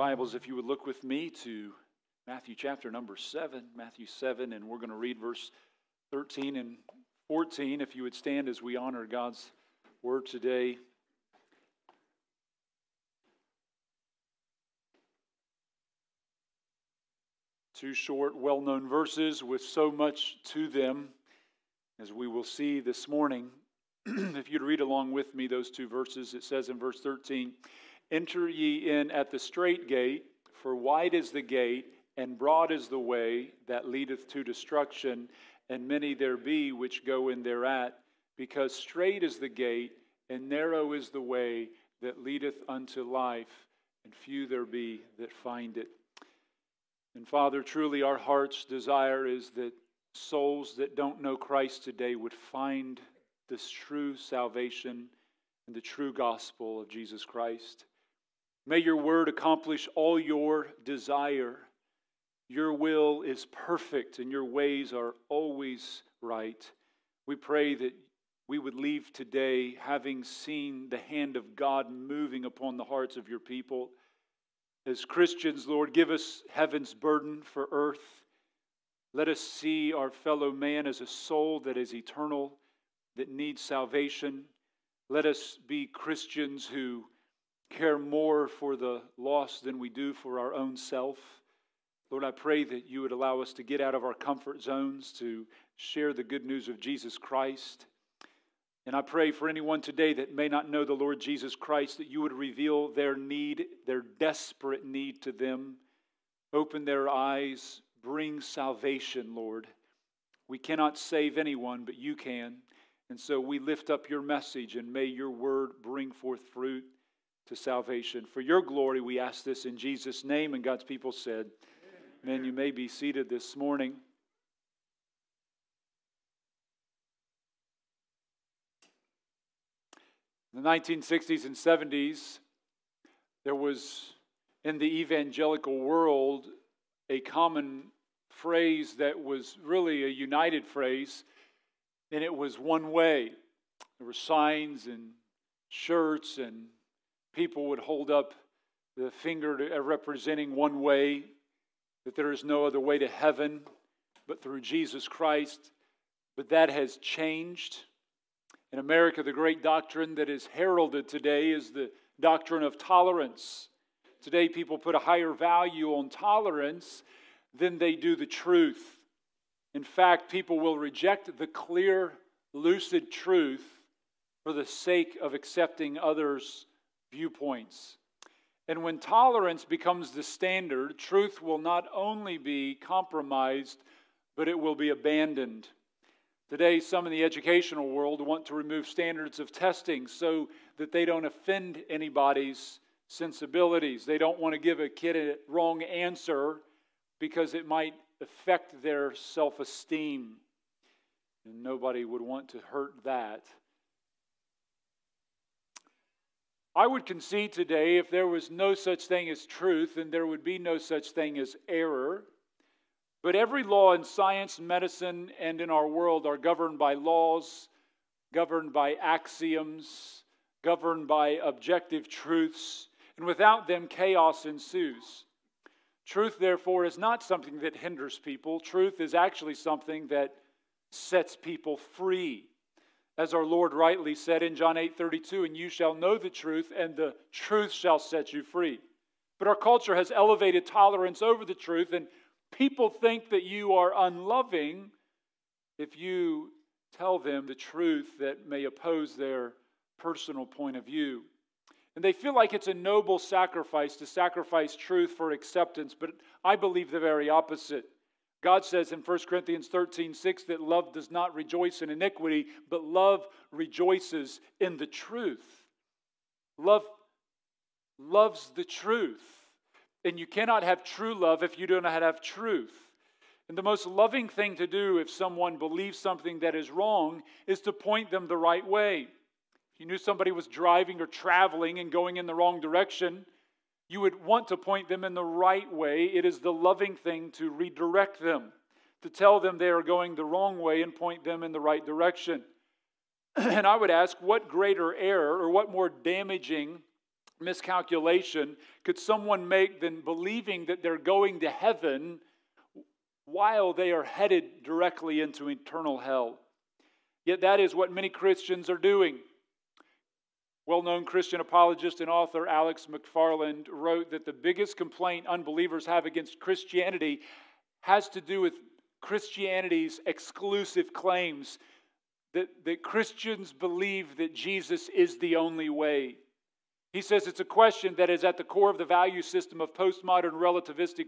Bibles, if you would look with me to Matthew chapter number 7, Matthew 7, and we're going to read verse 13 and 14. If you would stand as we honor God's word today. Two short, well known verses with so much to them, as we will see this morning. if you'd read along with me those two verses, it says in verse 13, Enter ye in at the strait gate, for wide is the gate, and broad is the way that leadeth to destruction, and many there be which go in thereat. Because strait is the gate, and narrow is the way that leadeth unto life, and few there be that find it. And Father, truly our heart's desire is that souls that don't know Christ today would find this true salvation and the true gospel of Jesus Christ. May your word accomplish all your desire. Your will is perfect and your ways are always right. We pray that we would leave today having seen the hand of God moving upon the hearts of your people. As Christians, Lord, give us heaven's burden for earth. Let us see our fellow man as a soul that is eternal, that needs salvation. Let us be Christians who care more for the lost than we do for our own self. Lord, I pray that you would allow us to get out of our comfort zones to share the good news of Jesus Christ. And I pray for anyone today that may not know the Lord Jesus Christ that you would reveal their need, their desperate need to them. Open their eyes, bring salvation, Lord. We cannot save anyone, but you can. And so we lift up your message and may your word bring forth fruit to salvation. For your glory, we ask this in Jesus' name. And God's people said, Amen. You may be seated this morning. In the 1960s and 70s, there was in the evangelical world a common phrase that was really a united phrase, and it was one way. There were signs and shirts and people would hold up the finger to, uh, representing one way, that there is no other way to heaven but through Jesus Christ. But that has changed. In America, the great doctrine that is heralded today is the doctrine of tolerance. Today, people put a higher value on tolerance than they do the truth. In fact, people will reject the clear, lucid truth for the sake of accepting others' viewpoints. And when tolerance becomes the standard, truth will not only be compromised, but it will be abandoned. Today, some in the educational world want to remove standards of testing so that they don't offend anybody's sensibilities. They don't want to give a kid a wrong answer because it might affect their self esteem. And nobody would want to hurt that. I would concede today if there was no such thing as truth, then there would be no such thing as error. But every law in science, medicine, and in our world are governed by laws, governed by axioms, governed by objective truths, and without them, chaos ensues. Truth, therefore, is not something that hinders people. Truth is actually something that sets people free. As our Lord rightly said in John 8 32, and you shall know the truth, and the truth shall set you free. But our culture has elevated tolerance over the truth, and people think that you are unloving if you tell them the truth that may oppose their personal point of view. And they feel like it's a noble sacrifice to sacrifice truth for acceptance, but I believe the very opposite. God says in 1 Corinthians 13, 6 that love does not rejoice in iniquity, but love rejoices in the truth. Love loves the truth. And you cannot have true love if you do not have truth. And the most loving thing to do if someone believes something that is wrong is to point them the right way. If you knew somebody was driving or traveling and going in the wrong direction, you would want to point them in the right way. It is the loving thing to redirect them, to tell them they are going the wrong way and point them in the right direction. and I would ask, what greater error or what more damaging miscalculation could someone make than believing that they're going to heaven while they are headed directly into eternal hell? Yet that is what many Christians are doing. Well known Christian apologist and author Alex McFarland wrote that the biggest complaint unbelievers have against Christianity has to do with Christianity's exclusive claims that, that Christians believe that Jesus is the only way. He says it's a question that is at the core of the value system of postmodern relativistic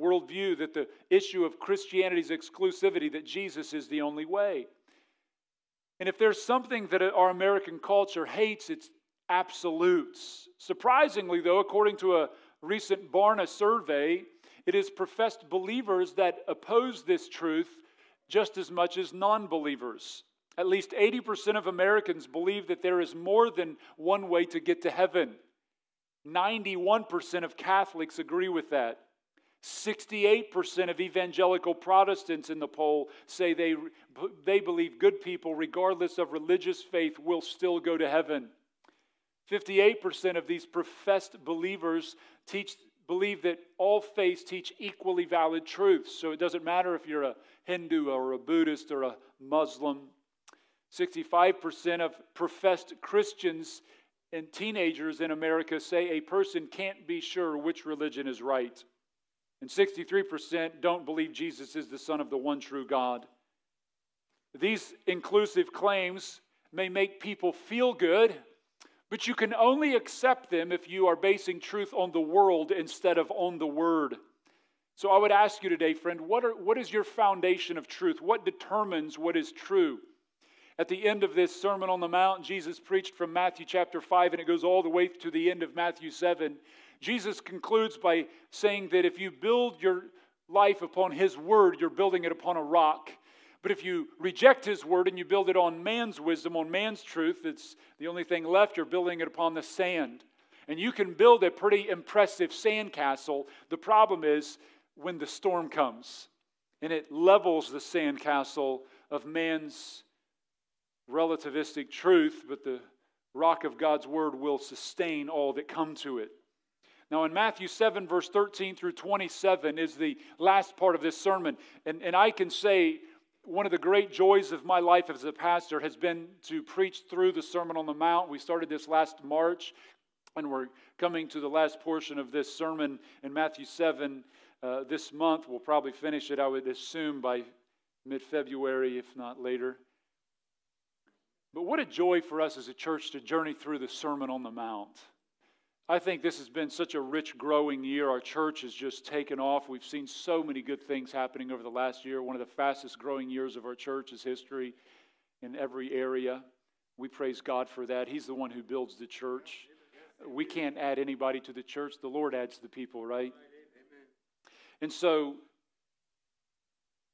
worldview that the issue of Christianity's exclusivity, that Jesus is the only way. And if there's something that our American culture hates, it's absolutes. Surprisingly, though, according to a recent Barna survey, it is professed believers that oppose this truth just as much as non believers. At least 80% of Americans believe that there is more than one way to get to heaven. 91% of Catholics agree with that. 68% of evangelical Protestants in the poll say they, they believe good people, regardless of religious faith, will still go to heaven. 58% of these professed believers teach, believe that all faiths teach equally valid truths. So it doesn't matter if you're a Hindu or a Buddhist or a Muslim. 65% of professed Christians and teenagers in America say a person can't be sure which religion is right. And 63% don't believe Jesus is the Son of the one true God. These inclusive claims may make people feel good, but you can only accept them if you are basing truth on the world instead of on the Word. So I would ask you today, friend, what, are, what is your foundation of truth? What determines what is true? At the end of this Sermon on the Mount, Jesus preached from Matthew chapter 5, and it goes all the way to the end of Matthew 7. Jesus concludes by saying that if you build your life upon His word, you're building it upon a rock. But if you reject His word and you build it on man's wisdom, on man's truth, it's the only thing left, you're building it upon the sand. And you can build a pretty impressive sandcastle. The problem is when the storm comes and it levels the sandcastle of man's relativistic truth, but the rock of God's word will sustain all that come to it. Now, in Matthew 7, verse 13 through 27, is the last part of this sermon. And, and I can say one of the great joys of my life as a pastor has been to preach through the Sermon on the Mount. We started this last March, and we're coming to the last portion of this sermon in Matthew 7 uh, this month. We'll probably finish it, I would assume, by mid February, if not later. But what a joy for us as a church to journey through the Sermon on the Mount. I think this has been such a rich, growing year. Our church has just taken off. We've seen so many good things happening over the last year. One of the fastest growing years of our church's history in every area. We praise God for that. He's the one who builds the church. We can't add anybody to the church, the Lord adds the people, right? And so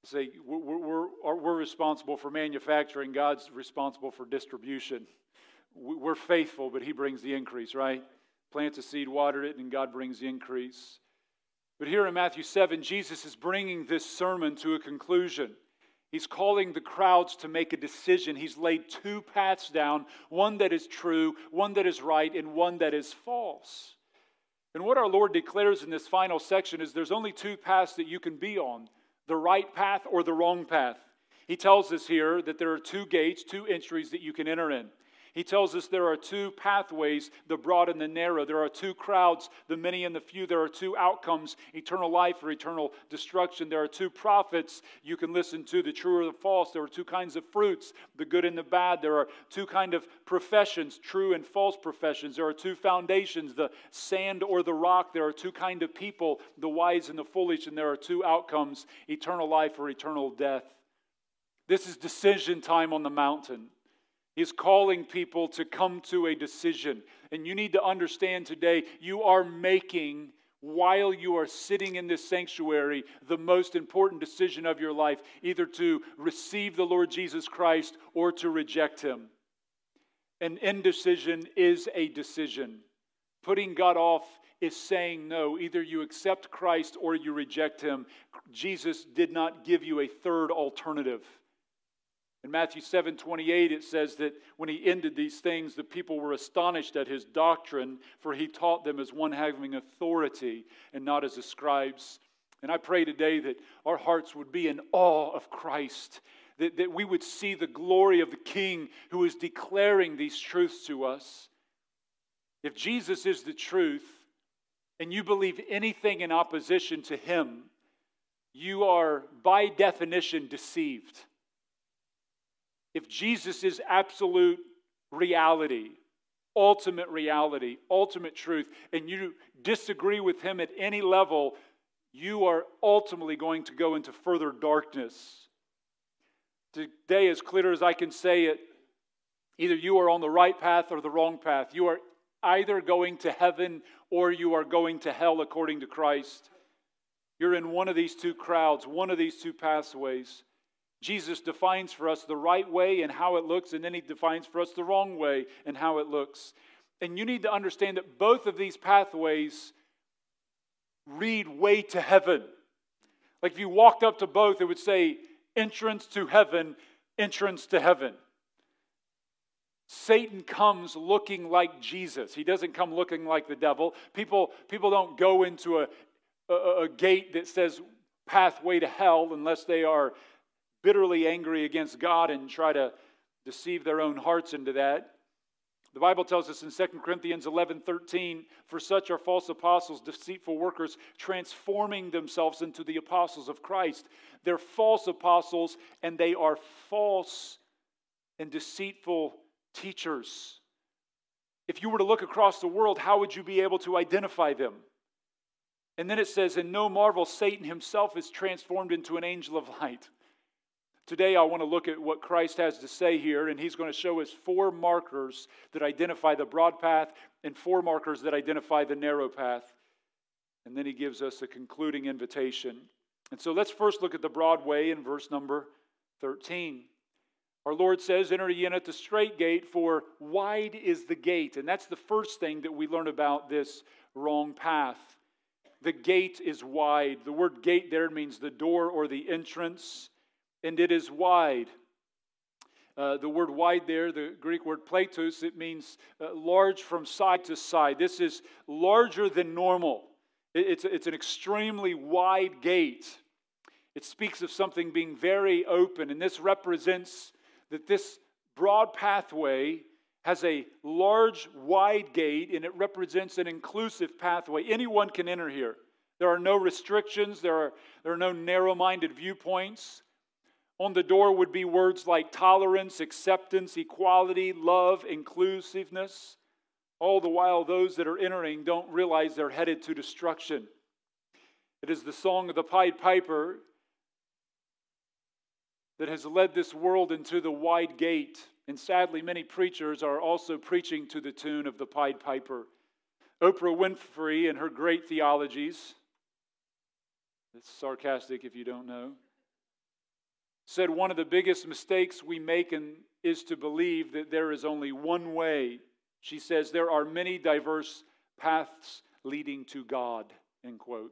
say we're, we're, we're responsible for manufacturing, God's responsible for distribution. We're faithful, but He brings the increase, right? Plants a seed, water it, and God brings increase. But here in Matthew 7, Jesus is bringing this sermon to a conclusion. He's calling the crowds to make a decision. He's laid two paths down one that is true, one that is right, and one that is false. And what our Lord declares in this final section is there's only two paths that you can be on the right path or the wrong path. He tells us here that there are two gates, two entries that you can enter in. He tells us there are two pathways, the broad and the narrow. There are two crowds, the many and the few. There are two outcomes, eternal life or eternal destruction. There are two prophets you can listen to, the true or the false. There are two kinds of fruits, the good and the bad. There are two kind of professions, true and false professions. There are two foundations, the sand or the rock. There are two kind of people, the wise and the foolish, and there are two outcomes, eternal life or eternal death. This is decision time on the mountain. He's calling people to come to a decision. And you need to understand today, you are making, while you are sitting in this sanctuary, the most important decision of your life either to receive the Lord Jesus Christ or to reject him. An indecision is a decision. Putting God off is saying no. Either you accept Christ or you reject him. Jesus did not give you a third alternative. In Matthew 7 28, it says that when he ended these things, the people were astonished at his doctrine, for he taught them as one having authority and not as the scribes. And I pray today that our hearts would be in awe of Christ, that, that we would see the glory of the King who is declaring these truths to us. If Jesus is the truth, and you believe anything in opposition to him, you are by definition deceived. If Jesus is absolute reality, ultimate reality, ultimate truth, and you disagree with him at any level, you are ultimately going to go into further darkness. Today, as clear as I can say it, either you are on the right path or the wrong path. You are either going to heaven or you are going to hell according to Christ. You're in one of these two crowds, one of these two pathways. Jesus defines for us the right way and how it looks, and then he defines for us the wrong way and how it looks. And you need to understand that both of these pathways read way to heaven. Like if you walked up to both, it would say entrance to heaven, entrance to heaven. Satan comes looking like Jesus. He doesn't come looking like the devil. People, people don't go into a, a, a gate that says pathway to hell unless they are bitterly angry against God and try to deceive their own hearts into that. The Bible tells us in 2 Corinthians 11 13, for such are false apostles, deceitful workers, transforming themselves into the apostles of Christ. They're false apostles and they are false and deceitful teachers. If you were to look across the world, how would you be able to identify them? And then it says, And no marvel, Satan himself is transformed into an angel of light. Today, I want to look at what Christ has to say here, and he's going to show us four markers that identify the broad path and four markers that identify the narrow path. And then he gives us a concluding invitation. And so let's first look at the broad way in verse number 13. Our Lord says, Enter ye in at the strait gate, for wide is the gate. And that's the first thing that we learn about this wrong path. The gate is wide. The word gate there means the door or the entrance, and it is wide. Uh, the word wide there, the Greek word platos, it means uh, large from side to side. This is larger than normal. It, it's, it's an extremely wide gate. It speaks of something being very open, and this represents that this broad pathway has a large, wide gate and it represents an inclusive pathway. Anyone can enter here. There are no restrictions, there are, there are no narrow minded viewpoints. On the door would be words like tolerance, acceptance, equality, love, inclusiveness. All the while, those that are entering don't realize they're headed to destruction. It is the song of the Pied Piper that has led this world into the wide gate. And sadly, many preachers are also preaching to the tune of the Pied Piper. Oprah Winfrey and her great theologies, it's sarcastic if you don't know, said one of the biggest mistakes we make in, is to believe that there is only one way. She says there are many diverse paths leading to God, end quote.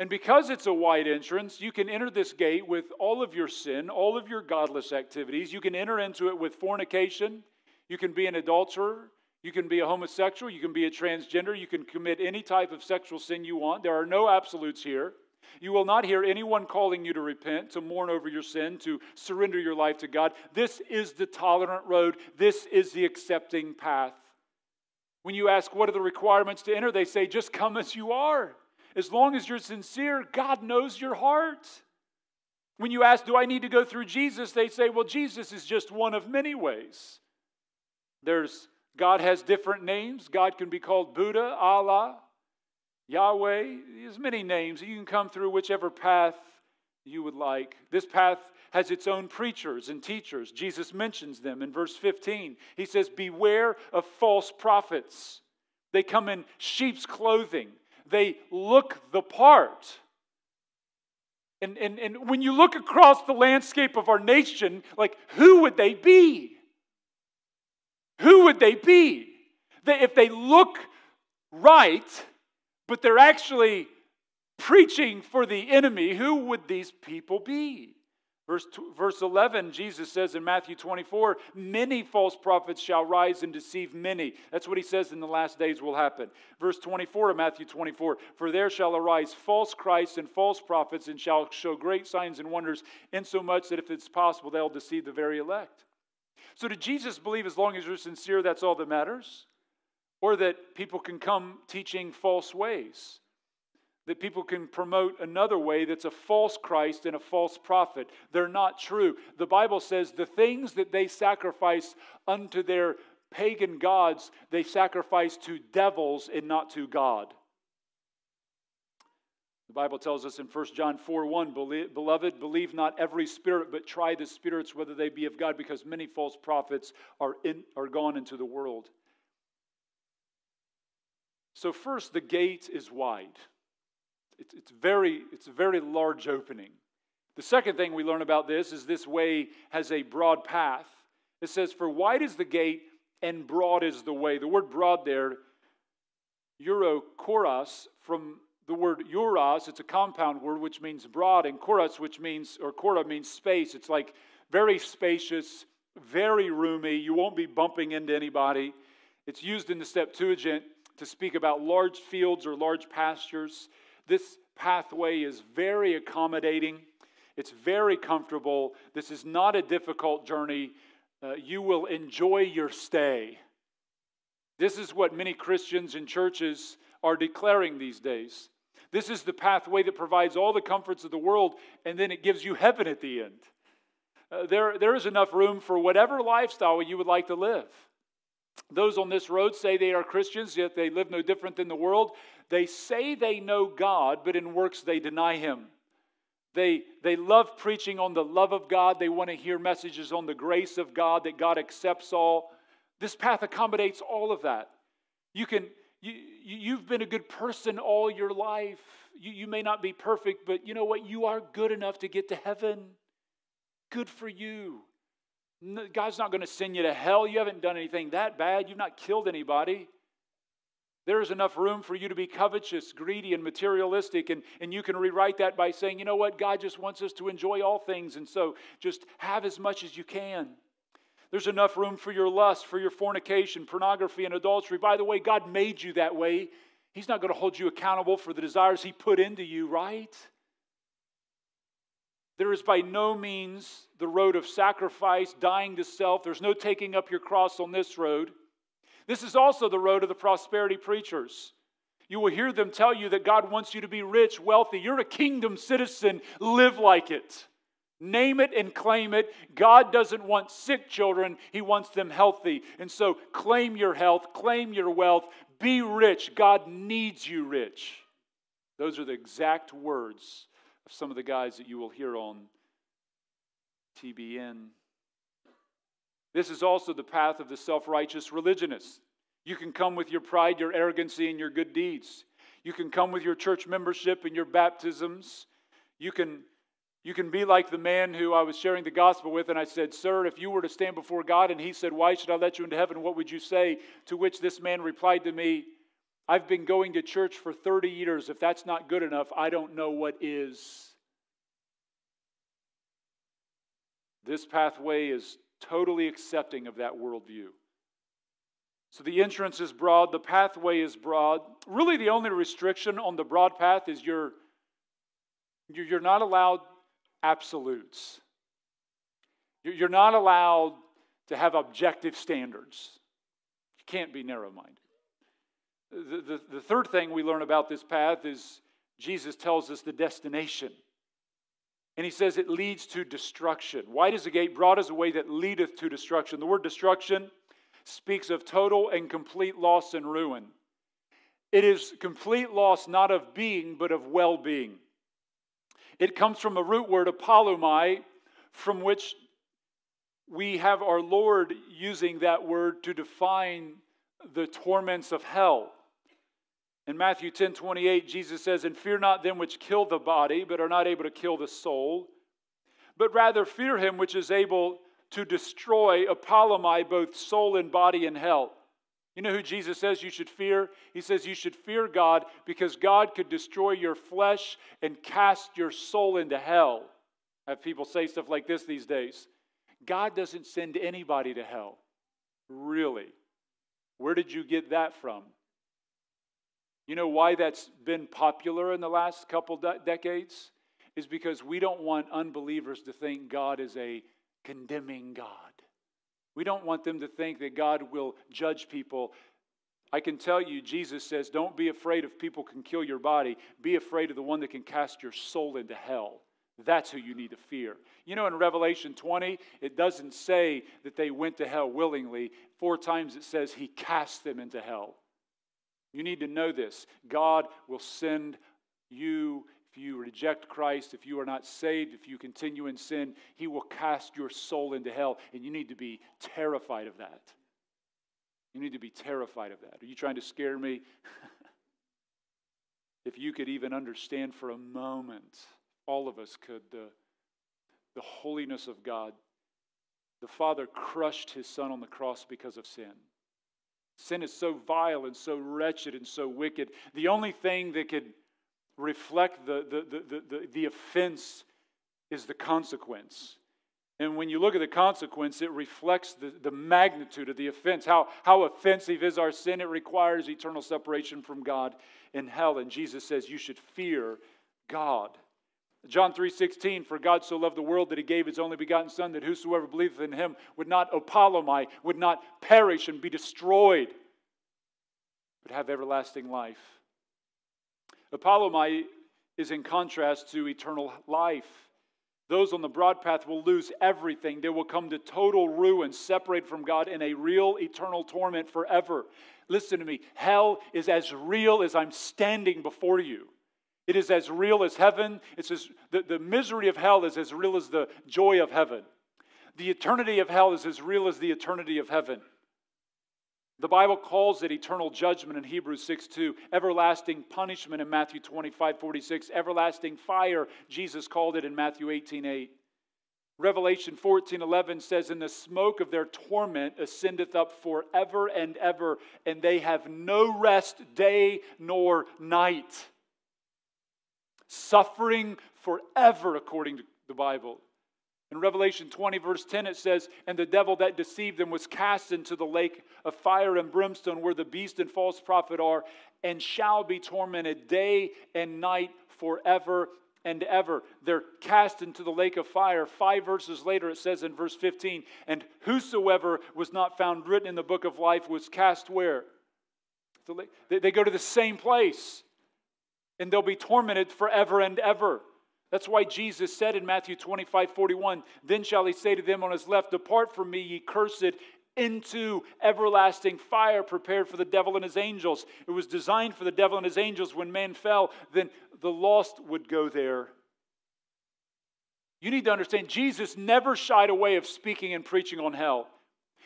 And because it's a wide entrance, you can enter this gate with all of your sin, all of your godless activities. You can enter into it with fornication. You can be an adulterer. You can be a homosexual. You can be a transgender. You can commit any type of sexual sin you want. There are no absolutes here. You will not hear anyone calling you to repent, to mourn over your sin, to surrender your life to God. This is the tolerant road. This is the accepting path. When you ask, what are the requirements to enter, they say, just come as you are. As long as you're sincere, God knows your heart. When you ask, Do I need to go through Jesus? they say, Well, Jesus is just one of many ways. There's God has different names. God can be called Buddha, Allah, Yahweh. There's many names. You can come through whichever path you would like. This path has its own preachers and teachers. Jesus mentions them in verse 15. He says, Beware of false prophets. They come in sheep's clothing, they look the part. And, and, and when you look across the landscape of our nation, like, who would they be? Who would they be? They, if they look right, but they're actually preaching for the enemy, who would these people be? Verse, verse 11, Jesus says in Matthew 24, many false prophets shall rise and deceive many. That's what he says in the last days will happen. Verse 24 of Matthew 24, for there shall arise false Christs and false prophets and shall show great signs and wonders, insomuch that if it's possible, they'll deceive the very elect. So, did Jesus believe as long as you're sincere, that's all that matters? Or that people can come teaching false ways? that people can promote another way that's a false Christ and a false prophet. They're not true. The Bible says the things that they sacrifice unto their pagan gods, they sacrifice to devils and not to God. The Bible tells us in 1 John 4 1, Beloved, believe not every spirit, but try the spirits whether they be of God, because many false prophets are, in, are gone into the world. So, first, the gate is wide. It's, it's, very, it's a very large opening. The second thing we learn about this is this way has a broad path. It says, For wide is the gate and broad is the way. The word broad there, eurokoros, from the word euros, it's a compound word which means broad, and koros, which means, or kora means space. It's like very spacious, very roomy. You won't be bumping into anybody. It's used in the Septuagint to speak about large fields or large pastures. This pathway is very accommodating, it's very comfortable. This is not a difficult journey. Uh, you will enjoy your stay. This is what many Christians and churches are declaring these days. This is the pathway that provides all the comforts of the world, and then it gives you heaven at the end. Uh, there, there is enough room for whatever lifestyle you would like to live. Those on this road say they are Christians, yet they live no different than the world. They say they know God, but in works they deny Him. They, they love preaching on the love of God. They want to hear messages on the grace of God, that God accepts all. This path accommodates all of that. You can, you, you've been a good person all your life. You, you may not be perfect, but you know what? You are good enough to get to heaven. Good for you. God's not going to send you to hell. You haven't done anything that bad. You've not killed anybody. There is enough room for you to be covetous, greedy, and materialistic. And, and you can rewrite that by saying, you know what? God just wants us to enjoy all things. And so just have as much as you can. There's enough room for your lust, for your fornication, pornography, and adultery. By the way, God made you that way. He's not going to hold you accountable for the desires He put into you, right? There is by no means the road of sacrifice, dying to self. There's no taking up your cross on this road. This is also the road of the prosperity preachers. You will hear them tell you that God wants you to be rich, wealthy. You're a kingdom citizen. Live like it. Name it and claim it. God doesn't want sick children, He wants them healthy. And so claim your health, claim your wealth, be rich. God needs you rich. Those are the exact words of some of the guys that you will hear on TBN. This is also the path of the self righteous religionist. You can come with your pride, your arrogancy, and your good deeds. You can come with your church membership and your baptisms. You can, you can be like the man who I was sharing the gospel with, and I said, Sir, if you were to stand before God and he said, Why should I let you into heaven? What would you say? To which this man replied to me, I've been going to church for 30 years. If that's not good enough, I don't know what is. This pathway is totally accepting of that worldview. So the entrance is broad, the pathway is broad. Really, the only restriction on the broad path is you're, you're not allowed absolutes. You're not allowed to have objective standards. You can't be narrow minded. The, the, the third thing we learn about this path is Jesus tells us the destination. And he says it leads to destruction. Wide is the gate, broad is the way that leadeth to destruction. The word destruction speaks of total and complete loss and ruin. It is complete loss not of being, but of well being. It comes from a root word, apollomai, from which we have our Lord using that word to define the torments of hell. In Matthew 10 28, Jesus says, And fear not them which kill the body, but are not able to kill the soul, but rather fear him which is able to destroy, apollomai, both soul and body in hell. You know who Jesus says you should fear? He says you should fear God because God could destroy your flesh and cast your soul into hell. I have people say stuff like this these days God doesn't send anybody to hell. Really? Where did you get that from? You know why that's been popular in the last couple de- decades? Is because we don't want unbelievers to think God is a condemning God. We don't want them to think that God will judge people. I can tell you, Jesus says, don't be afraid if people can kill your body. Be afraid of the one that can cast your soul into hell. That's who you need to fear. You know, in Revelation 20, it doesn't say that they went to hell willingly. Four times it says he cast them into hell. You need to know this. God will send you, if you reject Christ, if you are not saved, if you continue in sin, he will cast your soul into hell. And you need to be terrified of that. You need to be terrified of that. Are you trying to scare me? if you could even understand for a moment all of us could, the, the holiness of God. The Father crushed his Son on the cross because of sin. Sin is so vile and so wretched and so wicked. The only thing that could reflect the, the, the, the, the offense is the consequence. And when you look at the consequence, it reflects the, the magnitude of the offense. How, how offensive is our sin? It requires eternal separation from God in hell. And Jesus says you should fear God. John 3:16 for God so loved the world that he gave his only begotten son that whosoever believeth in him would not apollomai would not perish and be destroyed but have everlasting life. Apollomai is in contrast to eternal life. Those on the broad path will lose everything. They will come to total ruin, separated from God in a real eternal torment forever. Listen to me. Hell is as real as I'm standing before you. It is as real as heaven. It's as, the, the misery of hell is as real as the joy of heaven. The eternity of hell is as real as the eternity of heaven. The Bible calls it eternal judgment in Hebrews 6 2, everlasting punishment in Matthew 25 46, everlasting fire, Jesus called it in Matthew 18 8. Revelation 14 11 says, And the smoke of their torment ascendeth up forever and ever, and they have no rest day nor night suffering forever, according to the Bible. In Revelation 20, verse 10, it says, And the devil that deceived them was cast into the lake of fire and brimstone, where the beast and false prophet are, and shall be tormented day and night forever and ever. They're cast into the lake of fire. Five verses later, it says in verse 15, And whosoever was not found written in the book of life was cast where? They go to the same place and they'll be tormented forever and ever. That's why Jesus said in Matthew 25 41, Then shall he say to them on his left, Depart from me, ye cursed, into everlasting fire prepared for the devil and his angels. It was designed for the devil and his angels. When man fell, then the lost would go there. You need to understand, Jesus never shied away of speaking and preaching on hell.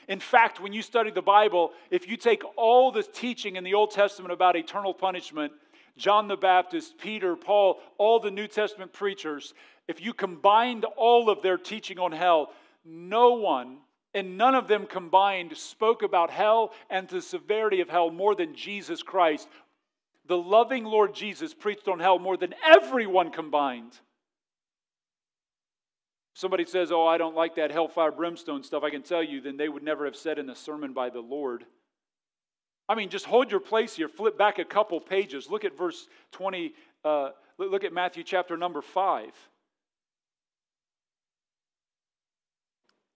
In fact, when you study the Bible, if you take all the teaching in the Old Testament about eternal punishment, John the Baptist, Peter, Paul, all the New Testament preachers, if you combined all of their teaching on hell, no one and none of them combined spoke about hell and the severity of hell more than Jesus Christ. The loving Lord Jesus preached on hell more than everyone combined. Somebody says, Oh, I don't like that hellfire brimstone stuff. I can tell you, then they would never have said in a sermon by the Lord. I mean, just hold your place here. Flip back a couple pages. Look at verse 20. Uh, look at Matthew chapter number 5.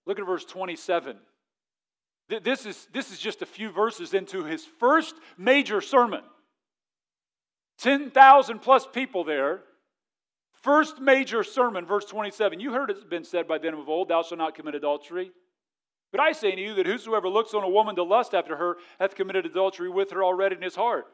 Look at verse 27. This is, this is just a few verses into his first major sermon. 10,000 plus people there. First major sermon, verse 27. You heard it's been said by them of old, Thou shalt not commit adultery. But I say to you that whosoever looks on a woman to lust after her hath committed adultery with her already in his heart.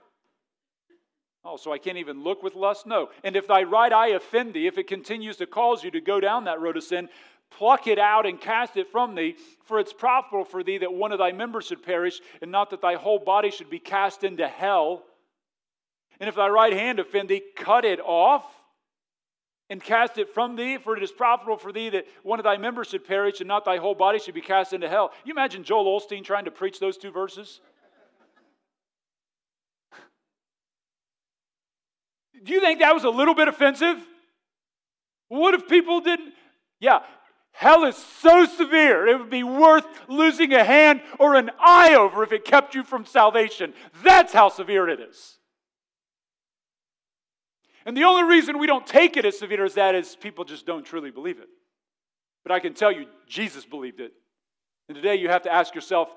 Oh, so I can't even look with lust? No. And if thy right eye offend thee, if it continues to cause you to go down that road of sin, pluck it out and cast it from thee, for it's profitable for thee that one of thy members should perish, and not that thy whole body should be cast into hell. And if thy right hand offend thee, cut it off and cast it from thee, for it is profitable for thee that one of thy members should perish and not thy whole body should be cast into hell. You imagine Joel Osteen trying to preach those two verses? Do you think that was a little bit offensive? What if people didn't? Yeah, hell is so severe, it would be worth losing a hand or an eye over if it kept you from salvation. That's how severe it is. And the only reason we don't take it as severe as that is people just don't truly believe it. But I can tell you, Jesus believed it. And today you have to ask yourself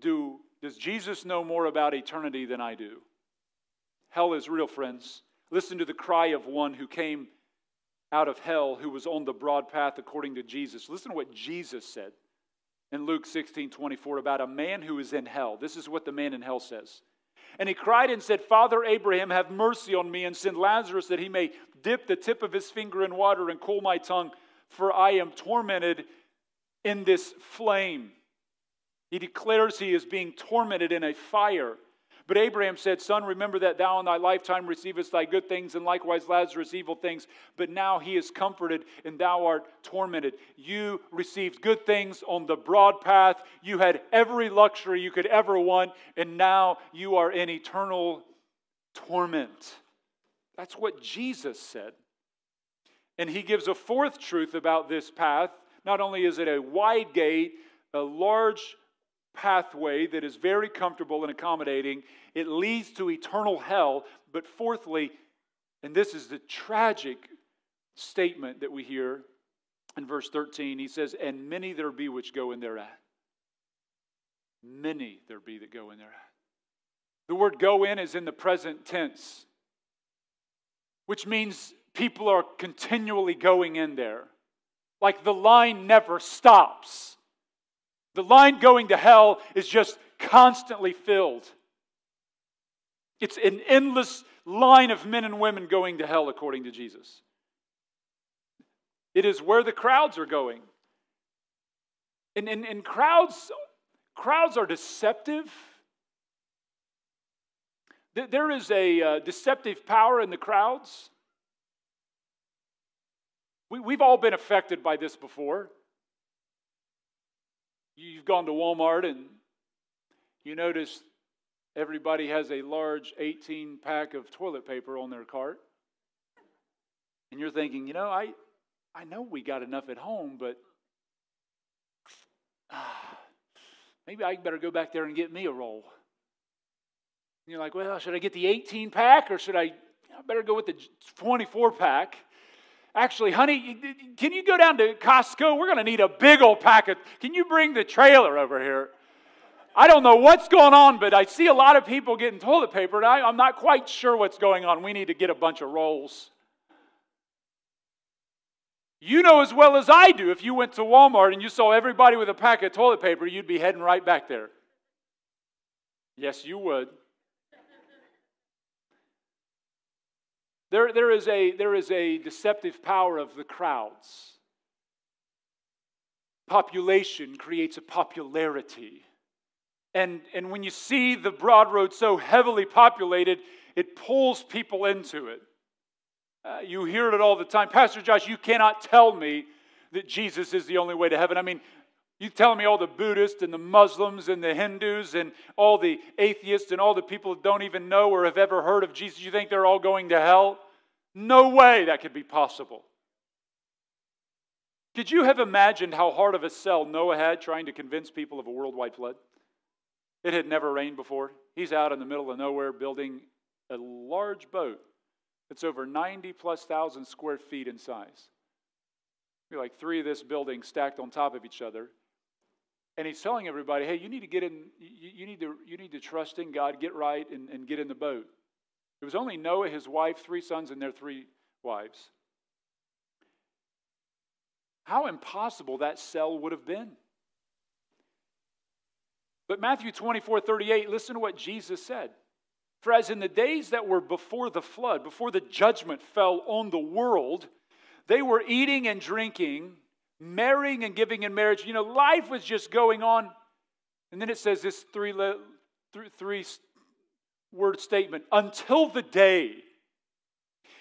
do, does Jesus know more about eternity than I do? Hell is real, friends. Listen to the cry of one who came out of hell, who was on the broad path according to Jesus. Listen to what Jesus said in Luke 16 24 about a man who is in hell. This is what the man in hell says. And he cried and said, Father Abraham, have mercy on me and send Lazarus that he may dip the tip of his finger in water and cool my tongue, for I am tormented in this flame. He declares he is being tormented in a fire. But Abraham said, Son, remember that thou in thy lifetime receivest thy good things, and likewise Lazarus evil things. But now he is comforted, and thou art tormented. You received good things on the broad path. You had every luxury you could ever want, and now you are in eternal torment. That's what Jesus said. And he gives a fourth truth about this path. Not only is it a wide gate, a large pathway that is very comfortable and accommodating. It leads to eternal hell. But fourthly, and this is the tragic statement that we hear in verse 13, he says, And many there be which go in thereat. Many there be that go in thereat. The word go in is in the present tense, which means people are continually going in there. Like the line never stops. The line going to hell is just constantly filled. It's an endless line of men and women going to hell, according to Jesus. It is where the crowds are going. And, and, and crowds, crowds are deceptive. There is a uh, deceptive power in the crowds. We, we've all been affected by this before. You've gone to Walmart and you notice everybody has a large 18 pack of toilet paper on their cart. And you're thinking, you know, I, I know we got enough at home, but ah, maybe I better go back there and get me a roll. And you're like, well, should I get the 18 pack or should I, I better go with the 24 pack? Actually, honey, can you go down to Costco? We're going to need a big old packet. Can you bring the trailer over here? I don't know what's going on, but I see a lot of people getting toilet paper, and I, am not quite sure what's going on. We need to get a bunch of rolls. You know as well as I do, if you went to Walmart and you saw everybody with a pack of toilet paper, you'd be heading right back there. Yes, you would. There, there, is a, there is a deceptive power of the crowds. Population creates a popularity. And, and when you see the broad road so heavily populated, it pulls people into it. Uh, you hear it all the time. Pastor Josh, you cannot tell me that Jesus is the only way to heaven. I mean, you telling me all the Buddhists and the Muslims and the Hindus and all the atheists and all the people that don't even know or have ever heard of Jesus, you think they're all going to hell? No way that could be possible. Could you have imagined how hard of a sell Noah had trying to convince people of a worldwide flood? It had never rained before. He's out in the middle of nowhere building a large boat that's over 90 plus thousand square feet in size. Be like three of this building stacked on top of each other. And he's telling everybody, hey, you need to get in, you, you need to, you need to trust in God, get right, and, and get in the boat. It was only Noah, his wife, three sons, and their three wives. How impossible that sell would have been. But Matthew 24 38, listen to what Jesus said. For as in the days that were before the flood, before the judgment fell on the world, they were eating and drinking, marrying and giving in marriage. You know, life was just going on. And then it says this three, three word statement until the day.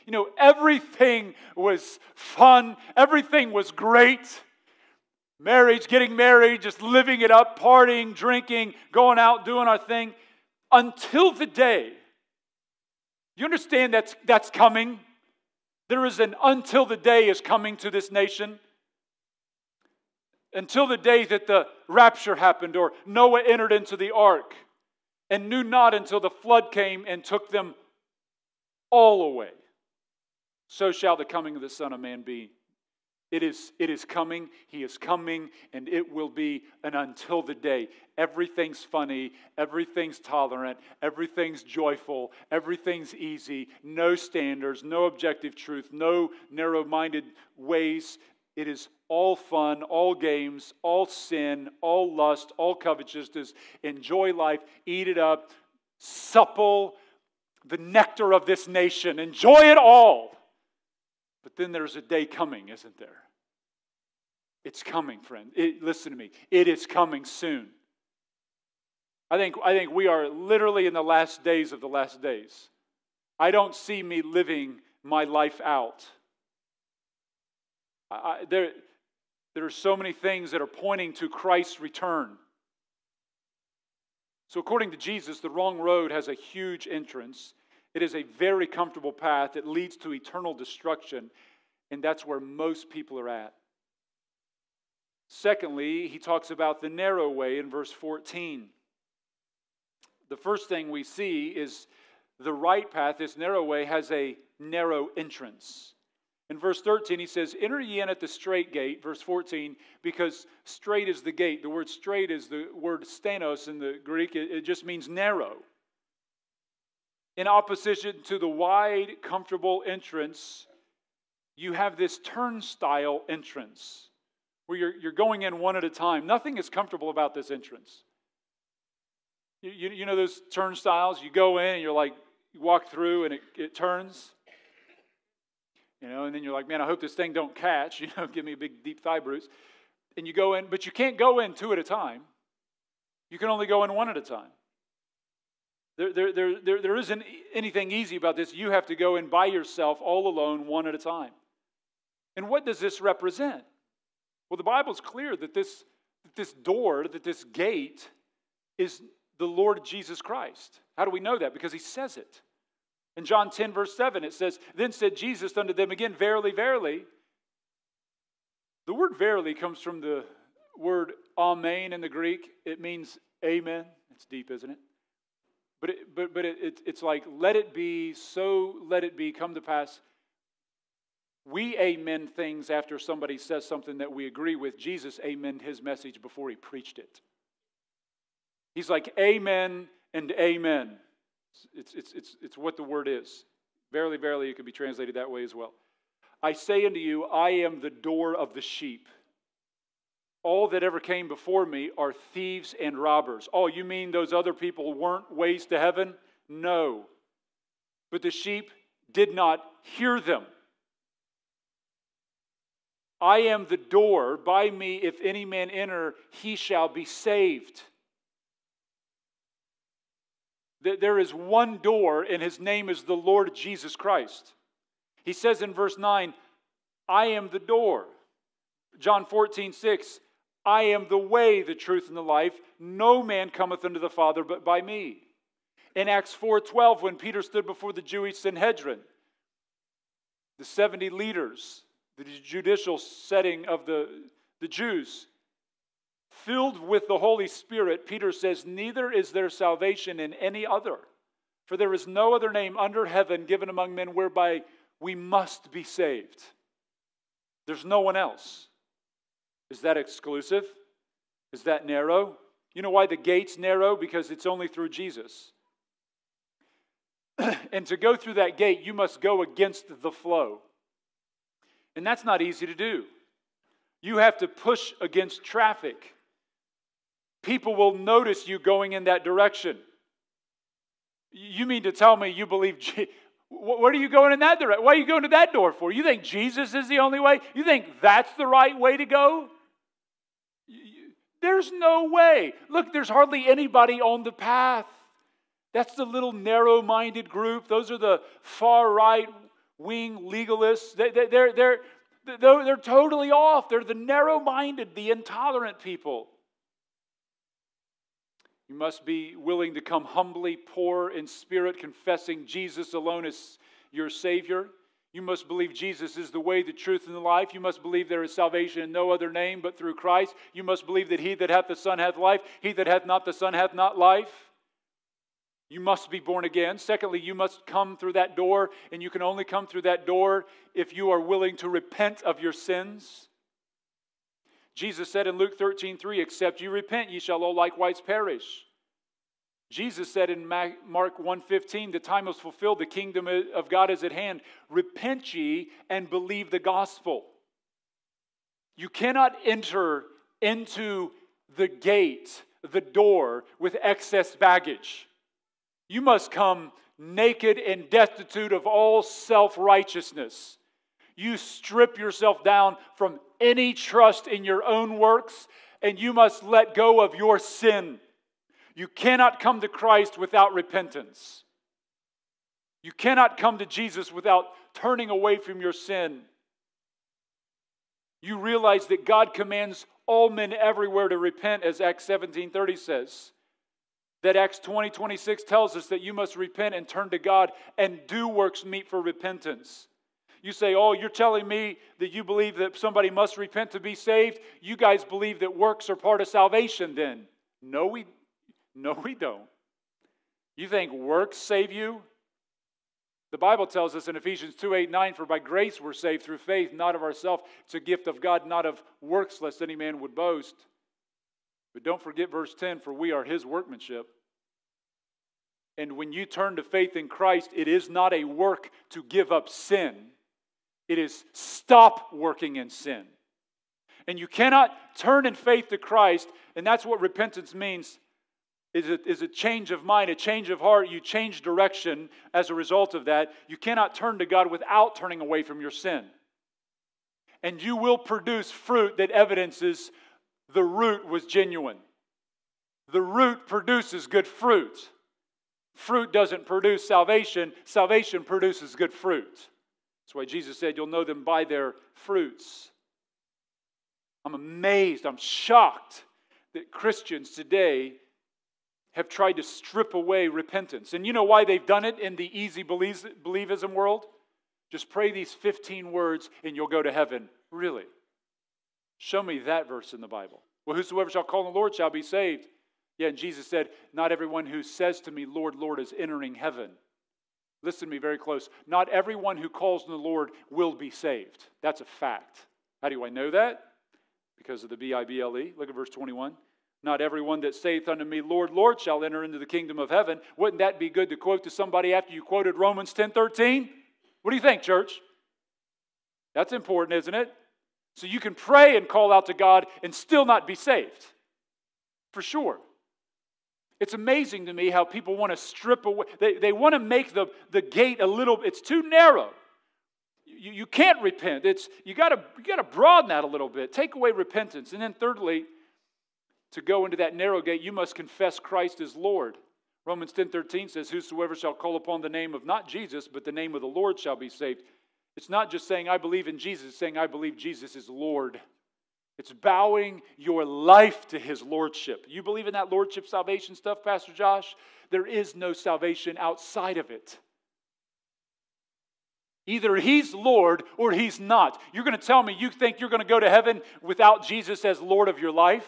You know, everything was fun, everything was great. Marriage, getting married, just living it up, partying, drinking, going out, doing our thing, until the day. You understand that's, that's coming? There is an until the day is coming to this nation. until the day that the rapture happened or Noah entered into the ark and knew not until the flood came and took them all away. So shall the coming of the Son of Man be. It is, it is coming, He is coming, and it will be an until the day. Everything's funny, everything's tolerant, everything's joyful, everything's easy, no standards, no objective truth, no narrow minded ways. It is all fun, all games, all sin, all lust, all covetousness. Enjoy life, eat it up, supple the nectar of this nation, enjoy it all. But then there's a day coming, isn't there? It's coming, friend. It, listen to me. It is coming soon. I think, I think we are literally in the last days of the last days. I don't see me living my life out. I, there, there are so many things that are pointing to Christ's return. So, according to Jesus, the wrong road has a huge entrance. It is a very comfortable path that leads to eternal destruction, and that's where most people are at. Secondly, he talks about the narrow way in verse 14. The first thing we see is the right path, this narrow way, has a narrow entrance. In verse 13, he says, Enter ye in at the strait gate, verse 14, because strait is the gate. The word strait is the word stenos in the Greek, it, just means narrow. In opposition to the wide, comfortable entrance, you have this turnstile entrance where you're, you're going in one at a time. Nothing is comfortable about this entrance. You, you, you know those turnstiles? You go in and you're like, you walk through and it, it turns. You know, and then you're like, man, I hope this thing don't catch. You know, give me a big deep thigh bruise. And you go in, but you can't go in two at a time. You can only go in one at a time. There, there, there, there, there isn't anything easy about this. You have to go in by yourself, all alone, one at a time. And what does this represent? Well, the Bible's clear that this, that this door, that this gate is the Lord Jesus Christ. How do we know that? Because he says it. In John 10, verse 7, it says, Then said Jesus unto them again, Verily, verily. The word verily comes from the word amen in the Greek. It means amen. It's deep, isn't it? But, it, but, but it, it, it's like, let it be, so let it be, come to pass. We amen things after somebody says something that we agree with. Jesus amen his message before he preached it. He's like, Amen and Amen. It's, it's, it's, it's what the word is. Verily, verily, it could be translated that way as well. I say unto you, I am the door of the sheep. All that ever came before me are thieves and robbers. Oh, you mean those other people weren't ways to heaven? No. But the sheep did not hear them. I am the door. By me, if any man enter, he shall be saved. There is one door, and his name is the Lord Jesus Christ. He says in verse 9, I am the door. John 14, 6, I am the way, the truth, and the life. No man cometh unto the Father but by me. In Acts 4:12, when Peter stood before the Jewish Sanhedrin, the 70 leaders the judicial setting of the, the Jews. Filled with the Holy Spirit, Peter says, Neither is there salvation in any other, for there is no other name under heaven given among men whereby we must be saved. There's no one else. Is that exclusive? Is that narrow? You know why the gate's narrow? Because it's only through Jesus. and to go through that gate, you must go against the flow. And that's not easy to do. You have to push against traffic. People will notice you going in that direction. You mean to tell me you believe? Je- Where are you going in that direction? Why are you going to that door for? You think Jesus is the only way? You think that's the right way to go? There's no way. Look, there's hardly anybody on the path. That's the little narrow minded group. Those are the far right wing legalists. They, they, they're, they're, they're, they're totally off. They're the narrow minded, the intolerant people. You must be willing to come humbly, poor in spirit, confessing Jesus alone as your Savior. You must believe Jesus is the way, the truth, and the life. You must believe there is salvation in no other name but through Christ. You must believe that he that hath the Son hath life, he that hath not the Son hath not life. You must be born again. Secondly, you must come through that door, and you can only come through that door if you are willing to repent of your sins. Jesus said in Luke 13, 3, Except you repent, ye shall all likewise perish. Jesus said in Mark 1:15, the time is fulfilled, the kingdom of God is at hand. Repent ye and believe the gospel. You cannot enter into the gate, the door, with excess baggage. You must come naked and destitute of all self righteousness. You strip yourself down from any trust in your own works, and you must let go of your sin. You cannot come to Christ without repentance. You cannot come to Jesus without turning away from your sin. You realize that God commands all men everywhere to repent, as Acts 17:30 says. That Acts 20, 26 tells us that you must repent and turn to God and do works meet for repentance. You say, Oh, you're telling me that you believe that somebody must repent to be saved? You guys believe that works are part of salvation then. No, we no, we don't. You think works save you? The Bible tells us in Ephesians 2 8, 9, for by grace we're saved through faith, not of ourselves. It's a gift of God, not of works, lest any man would boast. But don't forget verse 10 for we are his workmanship. And when you turn to faith in Christ, it is not a work to give up sin, it is stop working in sin. And you cannot turn in faith to Christ, and that's what repentance means is a, is a change of mind, a change of heart. You change direction as a result of that. You cannot turn to God without turning away from your sin. And you will produce fruit that evidences the root was genuine. The root produces good fruit. Fruit doesn't produce salvation, salvation produces good fruit. That's why Jesus said, You'll know them by their fruits. I'm amazed, I'm shocked that Christians today have tried to strip away repentance. And you know why they've done it in the easy believism world? Just pray these 15 words and you'll go to heaven. Really? Show me that verse in the Bible. Well, whosoever shall call on the Lord shall be saved. Yeah, and Jesus said, Not everyone who says to me, Lord, Lord, is entering heaven. Listen to me very close. Not everyone who calls on the Lord will be saved. That's a fact. How do I know that? Because of the B I B L E. Look at verse 21. Not everyone that saith unto me, Lord, Lord, shall enter into the kingdom of heaven. Wouldn't that be good to quote to somebody after you quoted Romans 10 13? What do you think, church? That's important, isn't it? So you can pray and call out to God and still not be saved. For sure. It's amazing to me how people want to strip away, they, they want to make the, the gate a little, it's too narrow. You, you can't repent. It's, you got you got to broaden that a little bit. Take away repentance. And then, thirdly, to go into that narrow gate, you must confess Christ as Lord. Romans 10 13 says, Whosoever shall call upon the name of not Jesus, but the name of the Lord shall be saved. It's not just saying, I believe in Jesus, it's saying, I believe Jesus is Lord. It's bowing your life to his lordship. You believe in that lordship salvation stuff, Pastor Josh? There is no salvation outside of it. Either he's Lord or he's not. You're going to tell me you think you're going to go to heaven without Jesus as Lord of your life?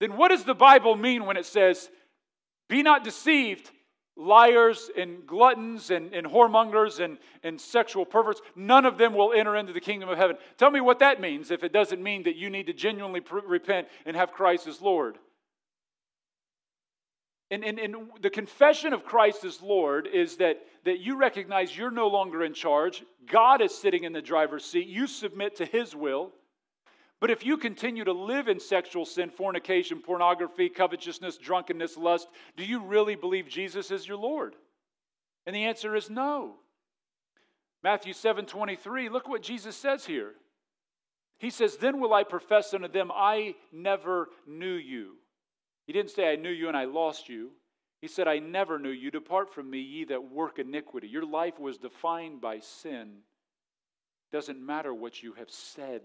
then what does the Bible mean when it says, Be not deceived, liars and gluttons and, and whoremongers and, and sexual perverts, none of them will enter into the kingdom of heaven. Tell me what that means if it doesn't mean that you need to genuinely repent and have Christ as Lord. And, and, and the confession of Christ as Lord is that, that you recognize you're no longer in charge. God is sitting in the driver's seat. You submit to His will. But if you continue to live in sexual sin, fornication, pornography, covetousness, drunkenness, lust, do you really believe Jesus is your Lord? And the answer is no. Matthew 7 23, look what Jesus says here. He says, Then will I profess unto them, I never knew you. He didn't say, I knew you and I lost you. He said, I never knew you. Depart from me, ye that work iniquity. Your life was defined by sin. Doesn't matter what you have said.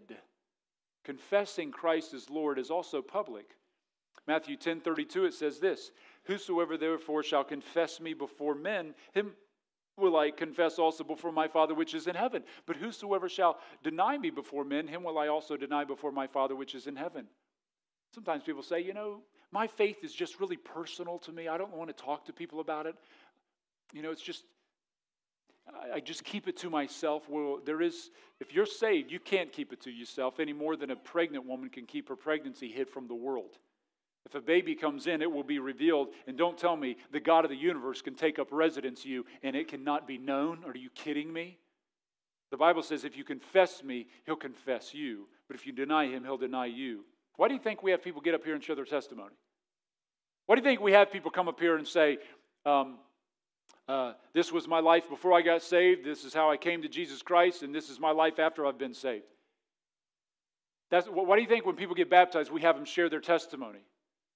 Confessing Christ as Lord is also public. Matthew 10 32, it says this Whosoever therefore shall confess me before men, him will I confess also before my Father which is in heaven. But whosoever shall deny me before men, him will I also deny before my Father which is in heaven. Sometimes people say, you know, my faith is just really personal to me. I don't want to talk to people about it. You know, it's just, I just keep it to myself. Well, there is, if you're saved, you can't keep it to yourself any more than a pregnant woman can keep her pregnancy hid from the world. If a baby comes in, it will be revealed. And don't tell me the God of the universe can take up residence you and it cannot be known. Are you kidding me? The Bible says if you confess me, he'll confess you. But if you deny him, he'll deny you. Why do you think we have people get up here and share their testimony? Why do you think we have people come up here and say, um, uh, This was my life before I got saved, this is how I came to Jesus Christ, and this is my life after I've been saved? That's, why do you think when people get baptized, we have them share their testimony?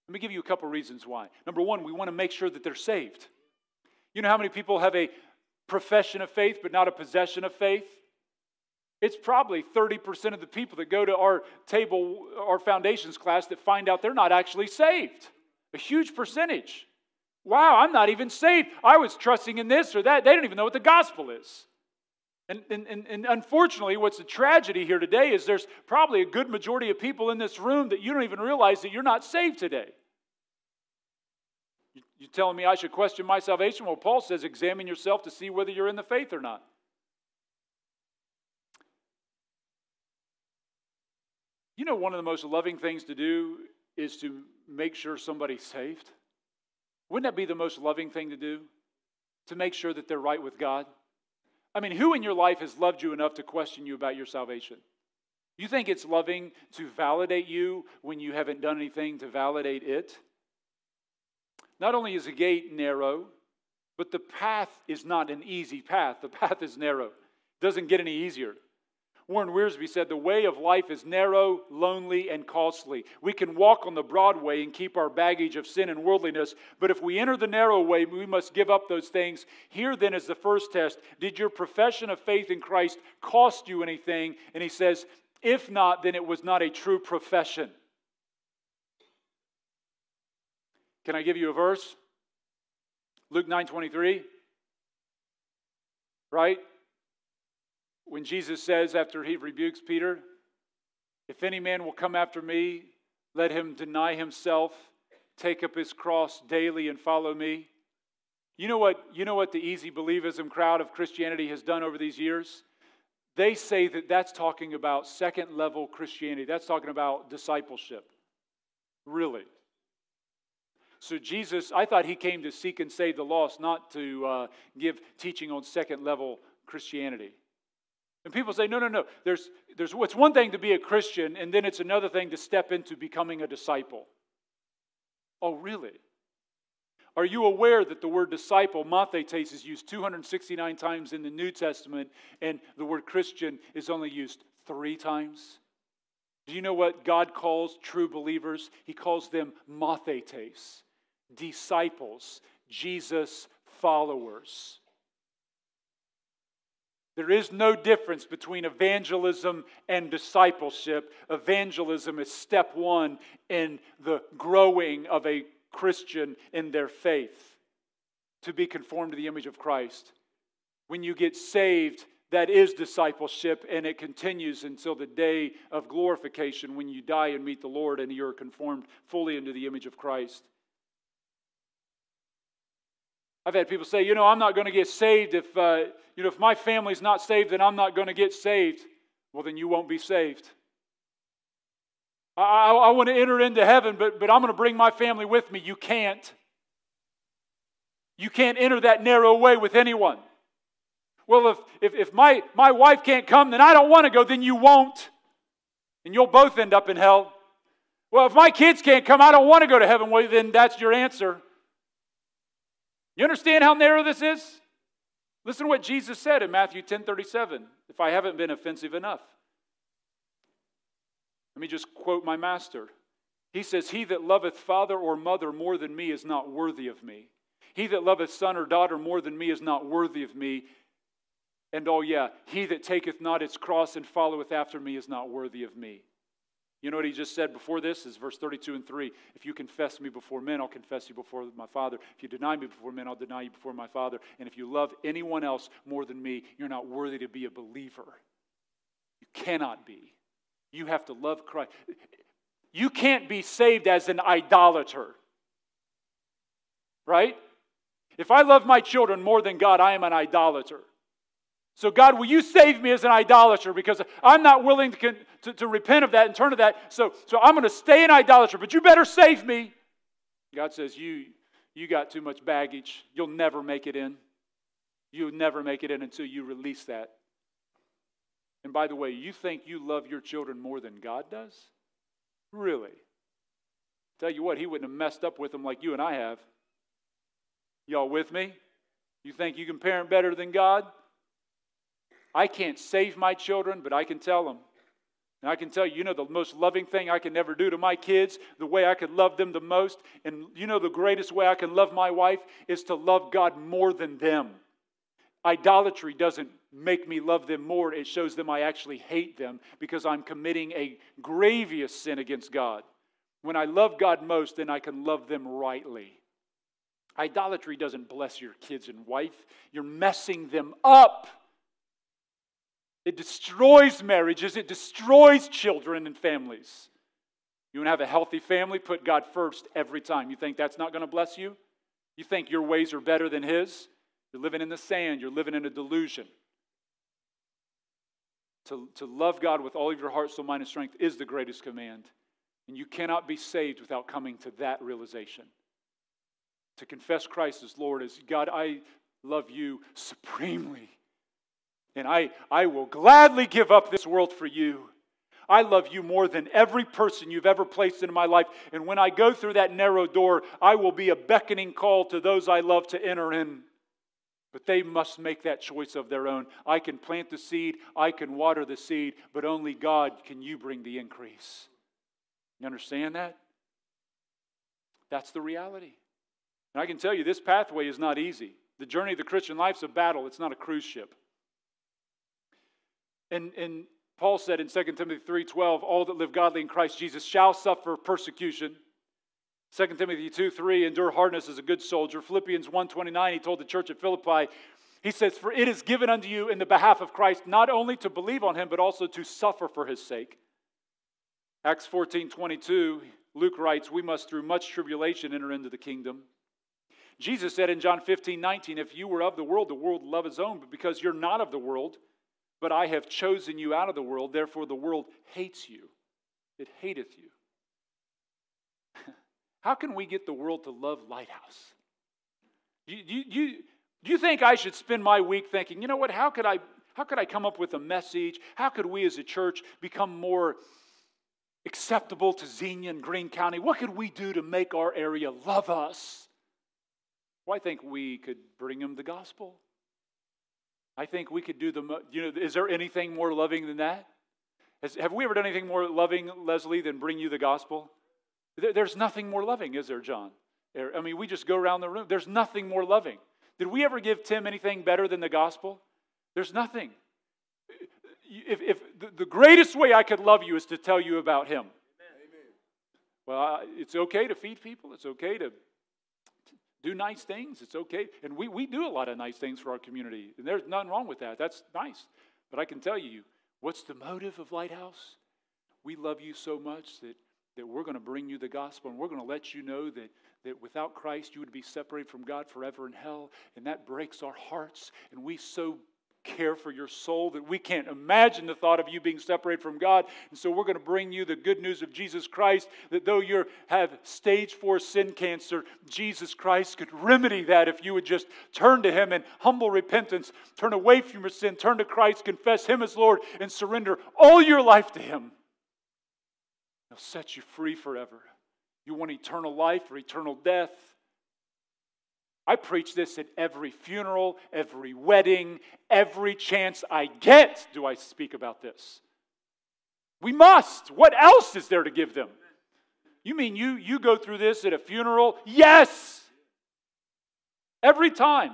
Let me give you a couple reasons why. Number one, we want to make sure that they're saved. You know how many people have a profession of faith but not a possession of faith? It's probably 30% of the people that go to our table, our foundations class, that find out they're not actually saved. A huge percentage. Wow, I'm not even saved. I was trusting in this or that. They don't even know what the gospel is. And, and, and, unfortunately, what's a tragedy here today is there's probably a good majority of people in this room that you don't even realize that you're not saved today. You, are telling me I should question my salvation? Well, Paul says, examine yourself to see whether you're in the faith or not. You know, one of the most loving things to do is to make sure somebody's saved. Wouldn't that be the most loving thing to do? To make sure that they're right with God? I mean, who in your life has loved you enough to question you about your salvation? You think it's loving to validate you when you haven't done anything to validate it? Not only is the gate narrow, but the path is not an easy path. The path is narrow. It doesn't get any easier. Warren Wiersbe said, The way of life is narrow, lonely, and costly. We can walk on the broad way and keep our baggage of sin and worldliness, but if we enter the narrow way, we must give up those things. Here then is the first test Did your profession of faith in Christ cost you anything? And he says, If not, then it was not a true profession. Can I give you a verse? Luke 9 23. Right? When Jesus says, after he rebukes Peter, If any man will come after me, let him deny himself, take up his cross daily, and follow me. You know what, you know what the easy believism crowd of Christianity has done over these years? They say that that's talking about second level Christianity. That's talking about discipleship. Really. So, Jesus, I thought he came to seek and save the lost, not to uh, give teaching on second level Christianity. And people say, no, no, no. There's, there's, it's one thing to be a Christian, and then it's another thing to step into becoming a disciple. Oh, really? Are you aware that the word disciple, mathetes, is used 269 times in the New Testament, and the word Christian is only used three times? Do you know what God calls true believers? He calls them mathetes, disciples, Jesus followers. There is no difference between evangelism and discipleship. Evangelism is step one in the growing of a Christian in their faith to be conformed to the image of Christ. When you get saved, that is discipleship, and it continues until the day of glorification when you die and meet the Lord and you're conformed fully into the image of Christ. I've had people say, you know, I'm not going to get saved if, uh, you know, if my family's not saved, then I'm not going to get saved. Well, then you won't be saved. I, I, want to enter into heaven, but, but I'm going to bring my family with me. You can't. You can't enter that narrow way with anyone. Well, if, if, if my, my wife can't come, then I don't want to go, then you won't. And you'll both end up in hell. Well, if my kids can't come, I don't want to go to heaven. Well, then that's your answer. You understand how narrow this is? Listen to what Jesus said in Matthew 10 37, if I haven't been offensive enough. Let me just quote my master. He says, He that loveth father or mother more than me is not worthy of me. He that loveth son or daughter more than me is not worthy of me. And oh, yeah, he that taketh not his cross and followeth after me is not worthy of me. You know what he just said before this is verse 32 and 3. If you confess me before men, I'll confess you before my Father. If you deny me before men, I'll deny you before my Father. And if you love anyone else more than me, you're not worthy to be a believer. You cannot be. You have to love Christ. You can't be saved as an idolater. Right? If I love my children more than God, I am an idolater. So, God, will you save me as an idolater? Because I'm not willing to, to, to repent of that and turn to that. So, so I'm going to stay an idolater, but you better save me. God says, you, you got too much baggage. You'll never make it in. You'll never make it in until you release that. And by the way, you think you love your children more than God does? Really? Tell you what, He wouldn't have messed up with them like you and I have. Y'all with me? You think you can parent better than God? I can't save my children, but I can tell them. And I can tell you, you know, the most loving thing I can ever do to my kids, the way I could love them the most, and you know, the greatest way I can love my wife is to love God more than them. Idolatry doesn't make me love them more, it shows them I actually hate them because I'm committing a grievous sin against God. When I love God most, then I can love them rightly. Idolatry doesn't bless your kids and wife, you're messing them up. It destroys marriages, it destroys children and families. You want to have a healthy family? Put God first every time. You think that's not going to bless you? You think your ways are better than His? You're living in the sand, you're living in a delusion. To, to love God with all of your heart, soul, mind, and strength is the greatest command. And you cannot be saved without coming to that realization. To confess Christ as Lord is God, I love you supremely. And I, I will gladly give up this world for you. I love you more than every person you've ever placed into my life. And when I go through that narrow door, I will be a beckoning call to those I love to enter in. But they must make that choice of their own. I can plant the seed, I can water the seed, but only God can you bring the increase. You understand that? That's the reality. And I can tell you, this pathway is not easy. The journey of the Christian life is a battle, it's not a cruise ship. And, and Paul said in 2 Timothy 3:12, all that live godly in Christ Jesus shall suffer persecution. 2 Timothy 2 3, endure hardness as a good soldier. Philippians 1:29, he told the church at Philippi, he says, For it is given unto you in the behalf of Christ not only to believe on him, but also to suffer for his sake. Acts 14 22, Luke writes, We must through much tribulation enter into the kingdom. Jesus said in John 15 19, If you were of the world, the world would love his own, but because you're not of the world, but I have chosen you out of the world, therefore the world hates you. It hateth you. How can we get the world to love Lighthouse? Do you, you, do you think I should spend my week thinking, you know what, how could I, how could I come up with a message? How could we as a church become more acceptable to Xenia and Greene County? What could we do to make our area love us? Well, I think we could bring them the gospel. I think we could do the, you know, is there anything more loving than that? Has, have we ever done anything more loving, Leslie, than bring you the gospel? There, there's nothing more loving, is there, John? Er, I mean, we just go around the room. There's nothing more loving. Did we ever give Tim anything better than the gospel? There's nothing. If, if the, the greatest way I could love you is to tell you about him. Amen. Well, it's okay to feed people. It's okay to do nice things. It's okay. And we, we do a lot of nice things for our community. And there's nothing wrong with that. That's nice. But I can tell you, what's the motive of Lighthouse? We love you so much that, that we're going to bring you the gospel and we're going to let you know that, that without Christ you would be separated from God forever in hell. And that breaks our hearts. And we so care for your soul that we can't imagine the thought of you being separated from God. And so we're going to bring you the good news of Jesus Christ that though you have stage four sin cancer, Jesus Christ could remedy that if you would just turn to Him in humble repentance, turn away from your sin, turn to Christ, confess Him as Lord, and surrender all your life to Him. He'll set you free forever. You want eternal life or eternal death? I preach this at every funeral, every wedding, every chance I get do I speak about this. We must. What else is there to give them? You mean you you go through this at a funeral? Yes. Every time.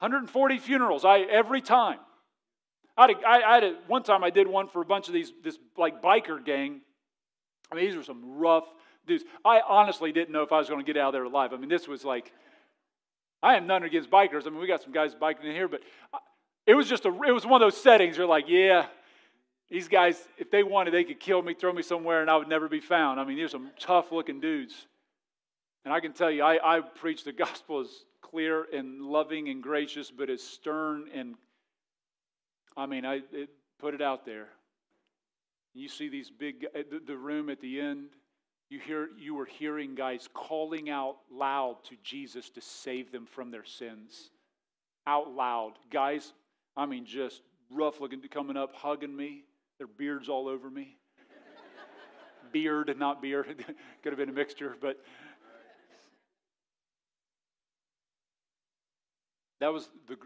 140 funerals, I every time. I had, a, I, I had a, one time I did one for a bunch of these, this like biker gang. I mean, these were some rough dudes. I honestly didn't know if I was going to get out of there alive. I mean, this was like, I am none against bikers. I mean, we got some guys biking in here, but it was just a, it was one of those settings. You're like, yeah, these guys, if they wanted, they could kill me, throw me somewhere, and I would never be found. I mean, these are some tough looking dudes. And I can tell you, I, I preach the gospel as clear and loving and gracious, but as stern and, I mean, I it, put it out there. You see these big, the, the room at the end, you hear you were hearing guys calling out loud to Jesus to save them from their sins. Out loud. Guys, I mean, just rough looking, coming up, hugging me, their beards all over me. Beard, not beard. Could have been a mixture, but that was the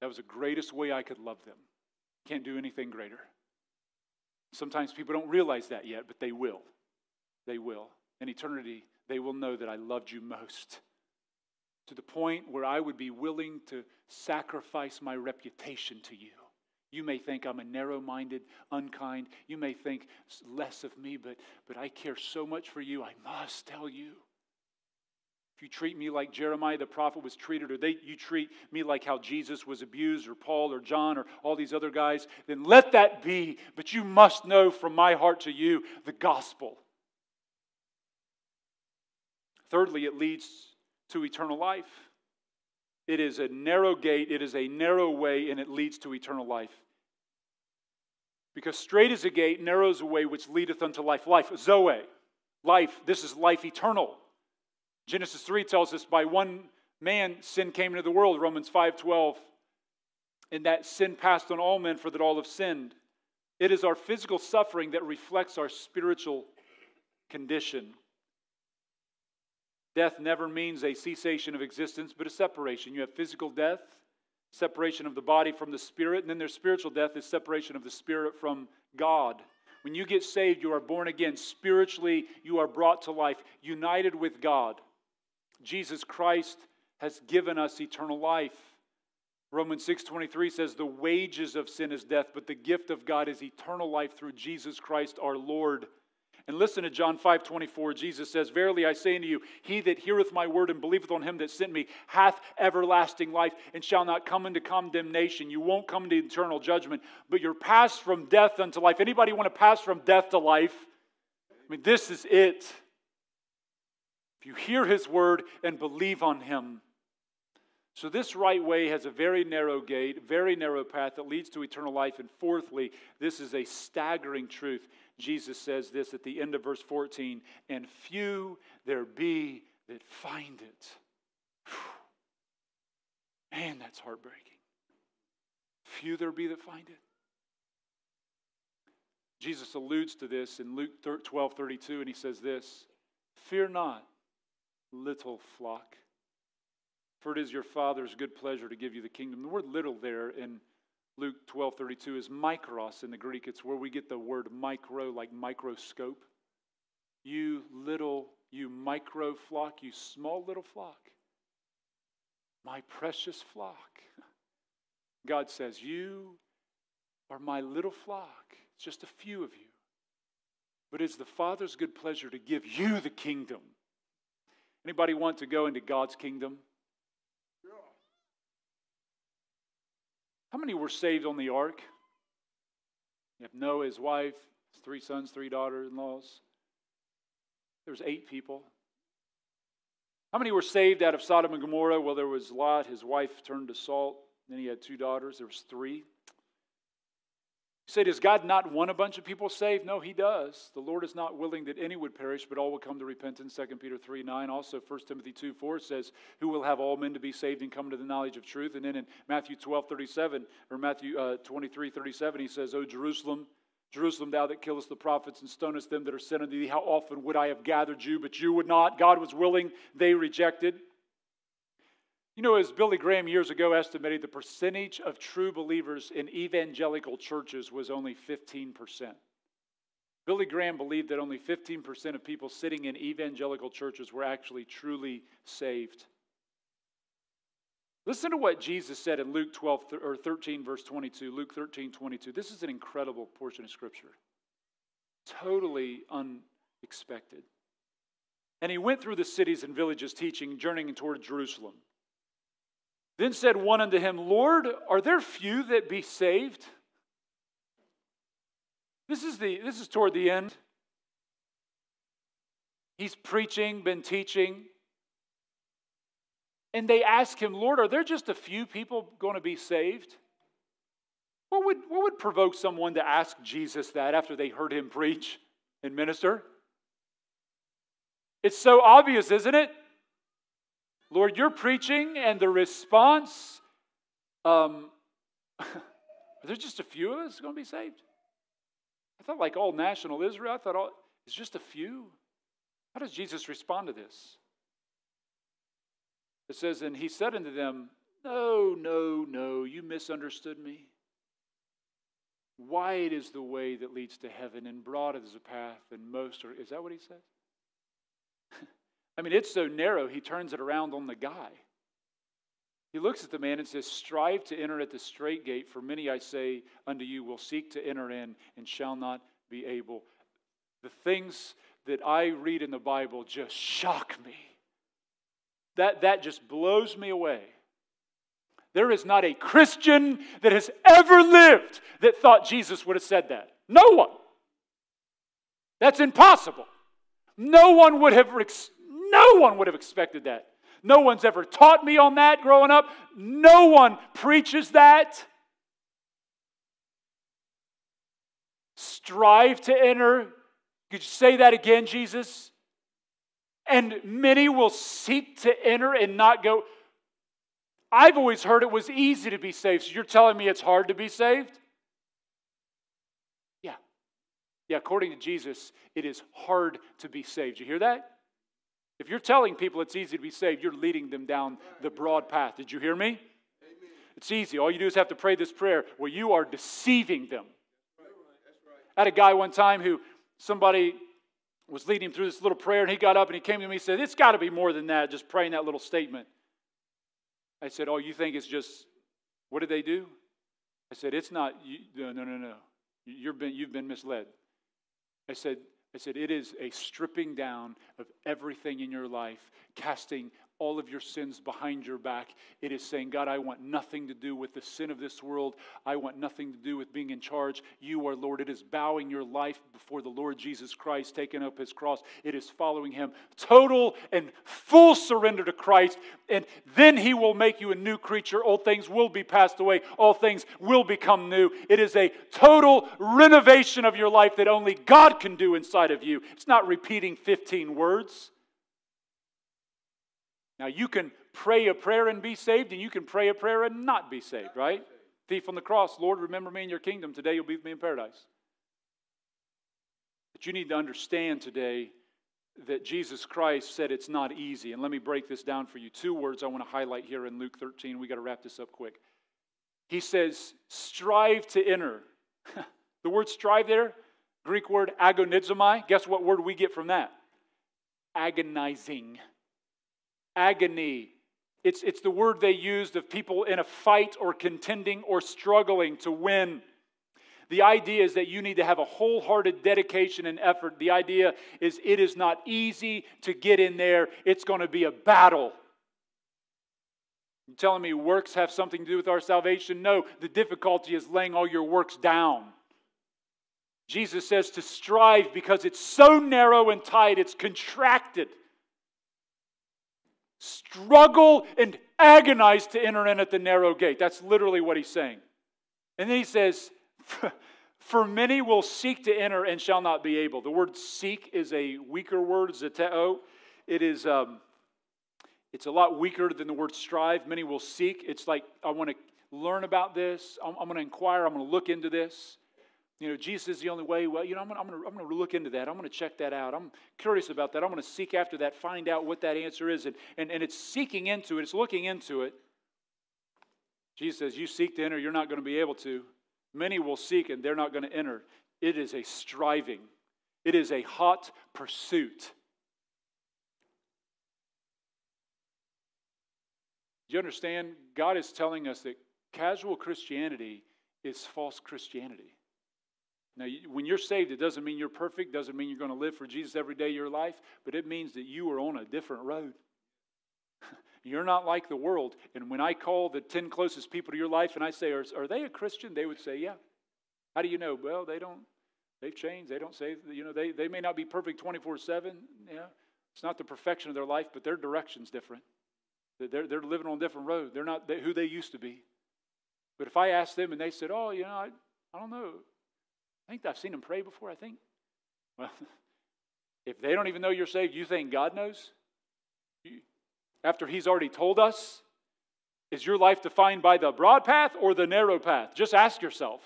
that was the greatest way I could love them. Can't do anything greater. Sometimes people don't realize that yet, but they will. They will. In eternity, they will know that I loved you most. To the point where I would be willing to sacrifice my reputation to you. You may think I'm a narrow minded, unkind. You may think less of me, but, but I care so much for you, I must tell you. If you treat me like Jeremiah the prophet was treated, or they, you treat me like how Jesus was abused, or Paul, or John, or all these other guys, then let that be. But you must know from my heart to you the gospel. Thirdly, it leads to eternal life. It is a narrow gate, it is a narrow way, and it leads to eternal life. Because strait is a gate, narrow is a way which leadeth unto life. Life, Zoe, life. This is life eternal. Genesis 3 tells us by one man sin came into the world, Romans 5:12. And that sin passed on all men for that all have sinned. It is our physical suffering that reflects our spiritual condition. Death never means a cessation of existence, but a separation. You have physical death, separation of the body from the spirit, and then there's spiritual death is separation of the spirit from God. When you get saved, you are born again. Spiritually, you are brought to life, united with God. Jesus Christ has given us eternal life. Romans 6:23 says the wages of sin is death, but the gift of God is eternal life through Jesus Christ our Lord. And listen to John 5 24. Jesus says, Verily I say unto you, he that heareth my word and believeth on him that sent me hath everlasting life and shall not come into condemnation. You won't come into eternal judgment, but you're passed from death unto life. Anybody want to pass from death to life? I mean, this is it. If you hear his word and believe on him. So, this right way has a very narrow gate, very narrow path that leads to eternal life. And fourthly, this is a staggering truth. Jesus says this at the end of verse 14 and few there be that find it. Man, that's heartbreaking. Few there be that find it. Jesus alludes to this in Luke 12 32, and he says this Fear not, little flock, for it is your Father's good pleasure to give you the kingdom. The word little there in Luke 12:32 is mikros in the Greek. It's where we get the word micro, like microscope. You little, you micro flock, you small little flock, my precious flock. God says, You are my little flock. It's just a few of you. But it's the Father's good pleasure to give you the kingdom. Anybody want to go into God's kingdom? How many were saved on the ark? You have Noah, his wife, his three sons, three daughters in laws. There was eight people. How many were saved out of Sodom and Gomorrah? Well, there was Lot, his wife turned to salt. Then he had two daughters. There was three. Say, does God not want a bunch of people saved? No, he does. The Lord is not willing that any would perish, but all will come to repentance. 2 Peter 3 9. Also, 1 Timothy 2 4 says, Who will have all men to be saved and come to the knowledge of truth? And then in Matthew 12 37, or Matthew uh, 23 37, he says, O Jerusalem, Jerusalem, thou that killest the prophets and stonest them that are sent unto thee, how often would I have gathered you, but you would not? God was willing, they rejected. You know, as Billy Graham years ago estimated, the percentage of true believers in evangelical churches was only 15%. Billy Graham believed that only 15% of people sitting in evangelical churches were actually truly saved. Listen to what Jesus said in Luke 12 or 13, verse 22. Luke 13, 22. This is an incredible portion of Scripture. Totally unexpected. And he went through the cities and villages teaching, journeying toward Jerusalem. Then said one unto him, Lord, are there few that be saved? This is, the, this is toward the end. He's preaching, been teaching. And they ask him, Lord, are there just a few people going to be saved? What would, what would provoke someone to ask Jesus that after they heard him preach and minister? It's so obvious, isn't it? Lord, you're preaching, and the response, um, are there just a few of us going to be saved? I thought, like all national Israel, I thought all, it's just a few. How does Jesus respond to this? It says, And he said unto them, No, no, no, you misunderstood me. Wide is the way that leads to heaven, and broad is the path, and most are. Is that what he says? I mean, it's so narrow, he turns it around on the guy. He looks at the man and says, Strive to enter at the strait gate, for many, I say unto you, will seek to enter in and shall not be able. The things that I read in the Bible just shock me. That, that just blows me away. There is not a Christian that has ever lived that thought Jesus would have said that. No one. That's impossible. No one would have no one would have expected that. No one's ever taught me on that growing up. No one preaches that. Strive to enter. Could you say that again, Jesus? And many will seek to enter and not go. I've always heard it was easy to be saved. So you're telling me it's hard to be saved? Yeah. Yeah, according to Jesus, it is hard to be saved. You hear that? If you're telling people it's easy to be saved, you're leading them down the broad path. Did you hear me? Amen. It's easy. All you do is have to pray this prayer where you are deceiving them. I had a guy one time who somebody was leading him through this little prayer, and he got up and he came to me and said, It's got to be more than that, just praying that little statement. I said, Oh, you think it's just, what did they do? I said, It's not, you, no, no, no, no. You've been, you've been misled. I said, I said, it is a stripping down of everything in your life, casting all of your sins behind your back. It is saying, God, I want nothing to do with the sin of this world. I want nothing to do with being in charge. You are Lord. It is bowing your life before the Lord Jesus Christ, taking up his cross. It is following him. Total and full surrender to Christ. And then he will make you a new creature. Old things will be passed away, all things will become new. It is a total renovation of your life that only God can do inside of you. It's not repeating 15 words. Now, you can pray a prayer and be saved, and you can pray a prayer and not be saved, right? Thief on the cross, Lord, remember me in your kingdom. Today you'll be with me in paradise. But you need to understand today that Jesus Christ said it's not easy. And let me break this down for you. Two words I want to highlight here in Luke 13. We got to wrap this up quick. He says, strive to enter. the word strive there, Greek word agonizomai. Guess what word we get from that? Agonizing agony. It's, it's the word they used of people in a fight or contending or struggling to win. The idea is that you need to have a wholehearted dedication and effort. The idea is it is not easy to get in there, it's going to be a battle. You telling me works have something to do with our salvation? No, the difficulty is laying all your works down. Jesus says to strive because it's so narrow and tight, it's contracted struggle and agonize to enter in at the narrow gate. That's literally what he's saying. And then he says, For many will seek to enter and shall not be able. The word seek is a weaker word, zeteo. It is um, it's a lot weaker than the word strive. Many will seek. It's like, I want to learn about this. I'm, I'm going to inquire. I'm going to look into this you know, Jesus is the only way. Well, you know, I'm going, to, I'm, going to, look into that. I'm going to check that out. I'm curious about that. I'm going to seek after that, find out what that answer is. And, and, and it's seeking into it, it's looking into it. Jesus says, You seek to enter, you're not going to be able to. Many will seek and they're not going to enter. It is a striving, it is a hot pursuit. Do you understand? God is telling us that casual Christianity is false Christianity. Now, when you're saved, it doesn't mean you're perfect, doesn't mean you're going to live for Jesus every day of your life, but it means that you are on a different road. you're not like the world. And when I call the 10 closest people to your life and I say, Are, are they a Christian? They would say, Yeah. How do you know? Well, they don't, they've changed. They don't say, you know, they, they may not be perfect 24 7. Yeah. It's not the perfection of their life, but their direction's different. They're, they're living on a different road. They're not who they used to be. But if I asked them and they said, Oh, you know, I, I don't know. I think I've seen them pray before, I think. Well, if they don't even know you're saved, you think God knows? after He's already told us? Is your life defined by the broad path or the narrow path? Just ask yourself.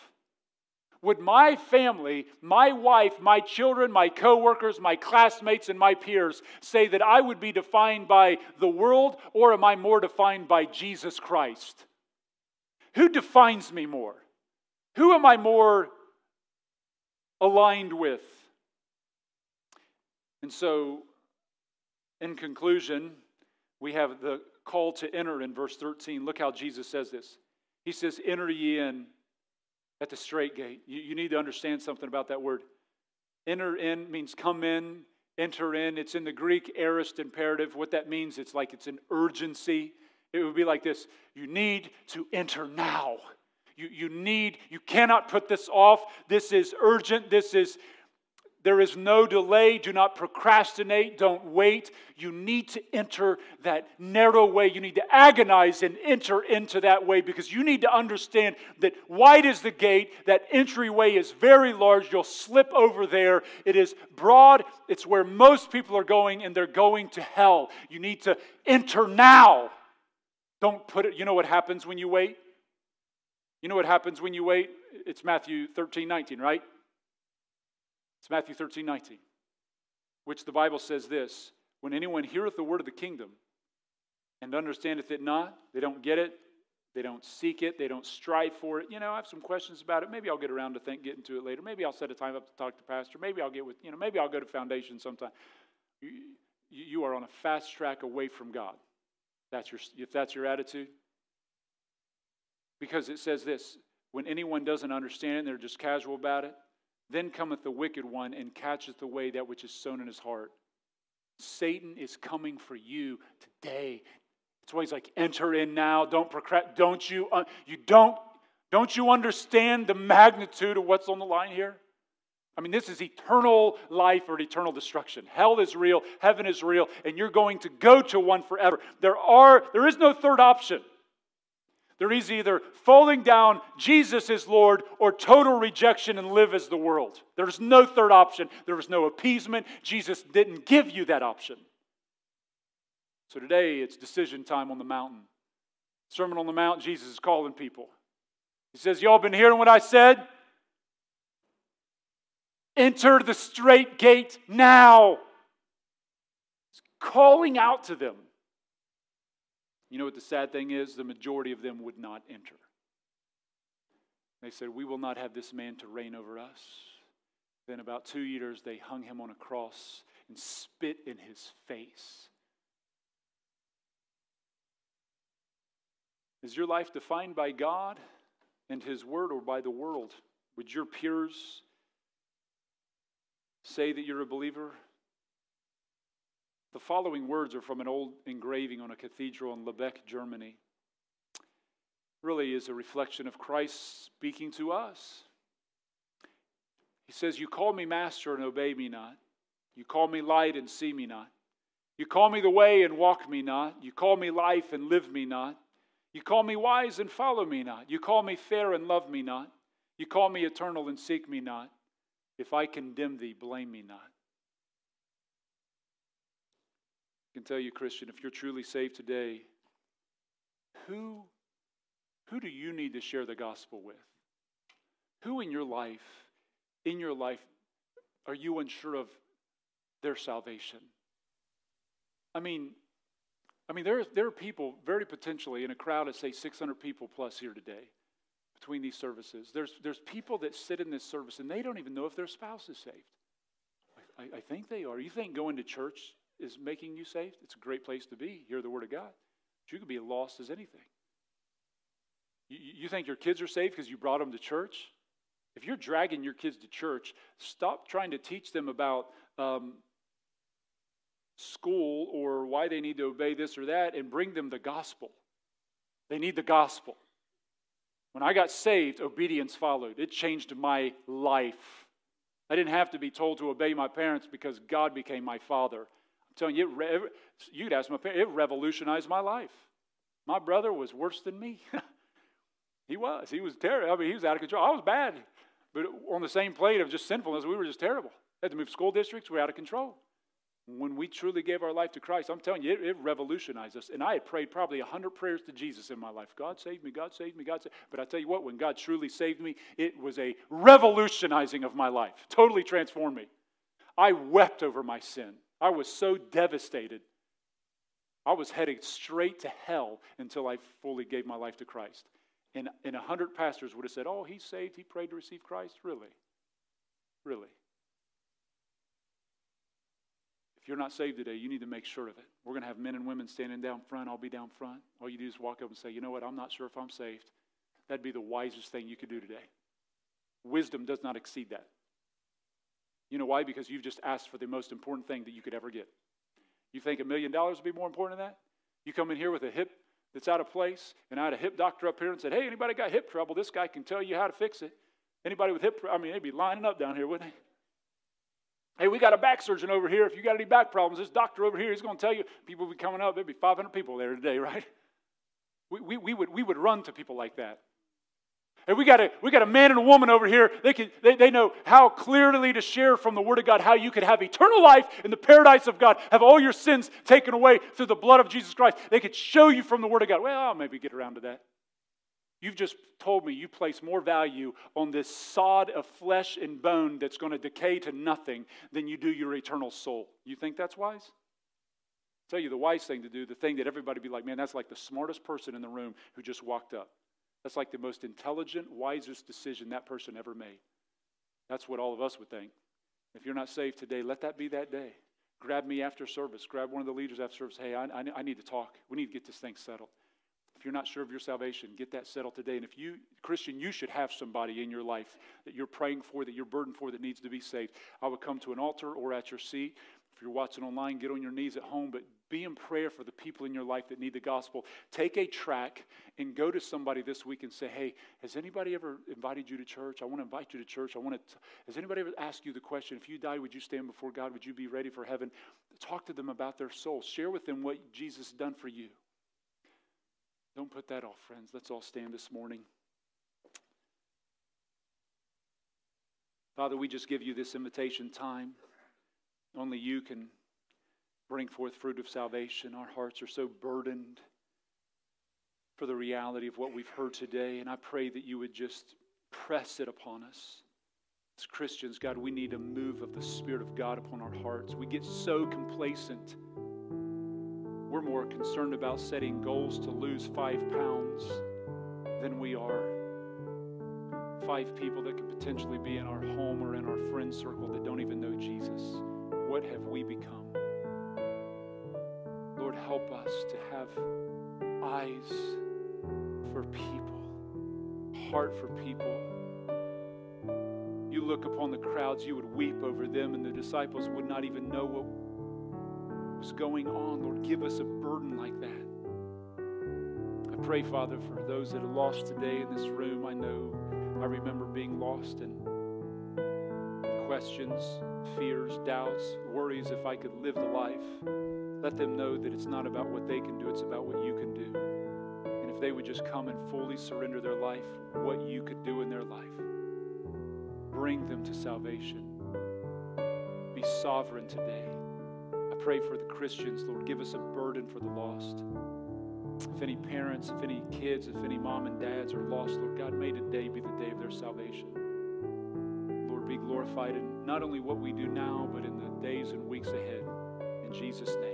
Would my family, my wife, my children, my coworkers, my classmates, and my peers say that I would be defined by the world, or am I more defined by Jesus Christ? Who defines me more? Who am I more aligned with? And so, in conclusion, we have the call to enter in verse 13. Look how Jesus says this. He says, Enter ye in at the strait gate. You, you need to understand something about that word. Enter in means come in, enter in. It's in the Greek aorist imperative. What that means, it's like it's an urgency. It would be like this You need to enter now. You, you need, you cannot put this off. This is urgent. This is there is no delay. Do not procrastinate. Don't wait. You need to enter that narrow way. You need to agonize and enter into that way because you need to understand that wide is the gate. That entryway is very large. You'll slip over there. It is broad. It's where most people are going, and they're going to hell. You need to enter now. Don't put it, you know what happens when you wait? You know what happens when you wait? It's Matthew 13, 19, right? It's Matthew 13, 19, which the Bible says this When anyone heareth the word of the kingdom and understandeth it not, they don't get it, they don't seek it, they don't strive for it. You know, I have some questions about it. Maybe I'll get around to think, getting to it later. Maybe I'll set a time up to talk to pastor. Maybe I'll get with, you know, maybe I'll go to foundation sometime. You, you are on a fast track away from God. That's your, if that's your attitude. Because it says this when anyone doesn't understand it, and they're just casual about it, then cometh the wicked one and catcheth away that which is sown in his heart. Satan is coming for you today. That's why he's like, enter in now. Don't procrastinate. Don't you? Uh, you don't. Don't you understand the magnitude of what's on the line here? I mean, this is eternal life or eternal destruction. Hell is real, heaven is real, and you're going to go to one forever. There are there is no third option. There is either falling down, Jesus is Lord, or total rejection and live as the world. There's no third option. There is no appeasement. Jesus didn't give you that option. So today it's decision time on the mountain. Sermon on the Mount, Jesus is calling people. He says, Y'all been hearing what I said? Enter the strait gate now. He's calling out to them. You know what the sad thing is? The majority of them would not enter. They said, We will not have this man to reign over us. Then, about two years, they hung him on a cross and spit in his face. Is your life defined by God and His Word or by the world? Would your peers say that you're a believer? The following words are from an old engraving on a cathedral in Lubeck, Germany. Really is a reflection of Christ speaking to us. He says, You call me master and obey me not. You call me light and see me not. You call me the way and walk me not. You call me life and live me not. You call me wise and follow me not. You call me fair and love me not. You call me eternal and seek me not. If I condemn thee, blame me not. Can tell you, Christian, if you're truly saved today, who, who do you need to share the gospel with? Who in your life, in your life, are you unsure of their salvation? I mean, I mean, there, there are people very potentially in a crowd of say 600 people plus here today between these services. There's, there's people that sit in this service and they don't even know if their spouse is saved. I, I think they are. You think going to church is making you saved, it's a great place to be. Hear the Word of God. But you could be lost as anything. You, you think your kids are safe because you brought them to church? If you're dragging your kids to church, stop trying to teach them about um, school or why they need to obey this or that and bring them the gospel. They need the gospel. When I got saved, obedience followed. It changed my life. I didn't have to be told to obey my parents because God became my father. Telling you, it, you'd ask my parents, it revolutionized my life. My brother was worse than me. he was. He was terrible. I mean, he was out of control. I was bad. But on the same plate of just sinfulness, we were just terrible. Had to move school districts, we were out of control. When we truly gave our life to Christ, I'm telling you, it, it revolutionized us. And I had prayed probably 100 prayers to Jesus in my life. God saved me, God saved me, God saved me. But I tell you what, when God truly saved me, it was a revolutionizing of my life. Totally transformed me. I wept over my sin. I was so devastated. I was heading straight to hell until I fully gave my life to Christ. And, and 100 pastors would have said, Oh, he's saved, he prayed to receive Christ. Really? Really? If you're not saved today, you need to make sure of it. We're going to have men and women standing down front. I'll be down front. All you do is walk up and say, You know what? I'm not sure if I'm saved. That'd be the wisest thing you could do today. Wisdom does not exceed that. You know why? Because you've just asked for the most important thing that you could ever get. You think a million dollars would be more important than that? You come in here with a hip that's out of place, and I had a hip doctor up here and said, Hey, anybody got hip trouble? This guy can tell you how to fix it. Anybody with hip, I mean, they'd be lining up down here, wouldn't they? Hey, we got a back surgeon over here. If you got any back problems, this doctor over here, he's going to tell you. People be coming up. There'd be 500 people there today, right? We, we, we, would, we would run to people like that. Hey, we got a, we got a man and a woman over here. They, can, they, they know how clearly to share from the Word of God how you could have eternal life in the paradise of God, have all your sins taken away through the blood of Jesus Christ. They could show you from the Word of God. Well, I'll maybe get around to that. You've just told me you place more value on this sod of flesh and bone that's going to decay to nothing than you do your eternal soul. You think that's wise? I'll tell you the wise thing to do, the thing that everybody be like, man, that's like the smartest person in the room who just walked up. That's like the most intelligent, wisest decision that person ever made. That's what all of us would think. If you're not saved today, let that be that day. Grab me after service. Grab one of the leaders after service. Hey, I, I, I need to talk. We need to get this thing settled. If you're not sure of your salvation, get that settled today. And if you, Christian, you should have somebody in your life that you're praying for, that you're burdened for, that needs to be saved. I would come to an altar or at your seat. If you're watching online, get on your knees at home, but be in prayer for the people in your life that need the gospel. Take a track and go to somebody this week and say, Hey, has anybody ever invited you to church? I want to invite you to church. I want to. Has anybody ever asked you the question, if you die, would you stand before God? Would you be ready for heaven? Talk to them about their soul. Share with them what Jesus done for you. Don't put that off, friends. Let's all stand this morning. Father, we just give you this invitation time. Only you can bring forth fruit of salvation. Our hearts are so burdened for the reality of what we've heard today, and I pray that you would just press it upon us. As Christians, God, we need a move of the Spirit of God upon our hearts. We get so complacent we're more concerned about setting goals to lose five pounds than we are five people that could potentially be in our home or in our friend circle that don't even know Jesus. What have we become? Help us to have eyes for people, heart for people. You look upon the crowds, you would weep over them, and the disciples would not even know what was going on. Lord, give us a burden like that. I pray, Father, for those that are lost today in this room. I know I remember being lost and questions, fears, doubts, worries if I could live the life. Let them know that it's not about what they can do, it's about what you can do. And if they would just come and fully surrender their life, what you could do in their life, bring them to salvation. Be sovereign today I pray for the Christians, Lord. Give us a burden for the lost. If any parents, if any kids, if any mom and dads are lost, Lord God, may today be the day of their salvation. Lord, be glorified in not only what we do now, but in the days and weeks ahead. In Jesus' name.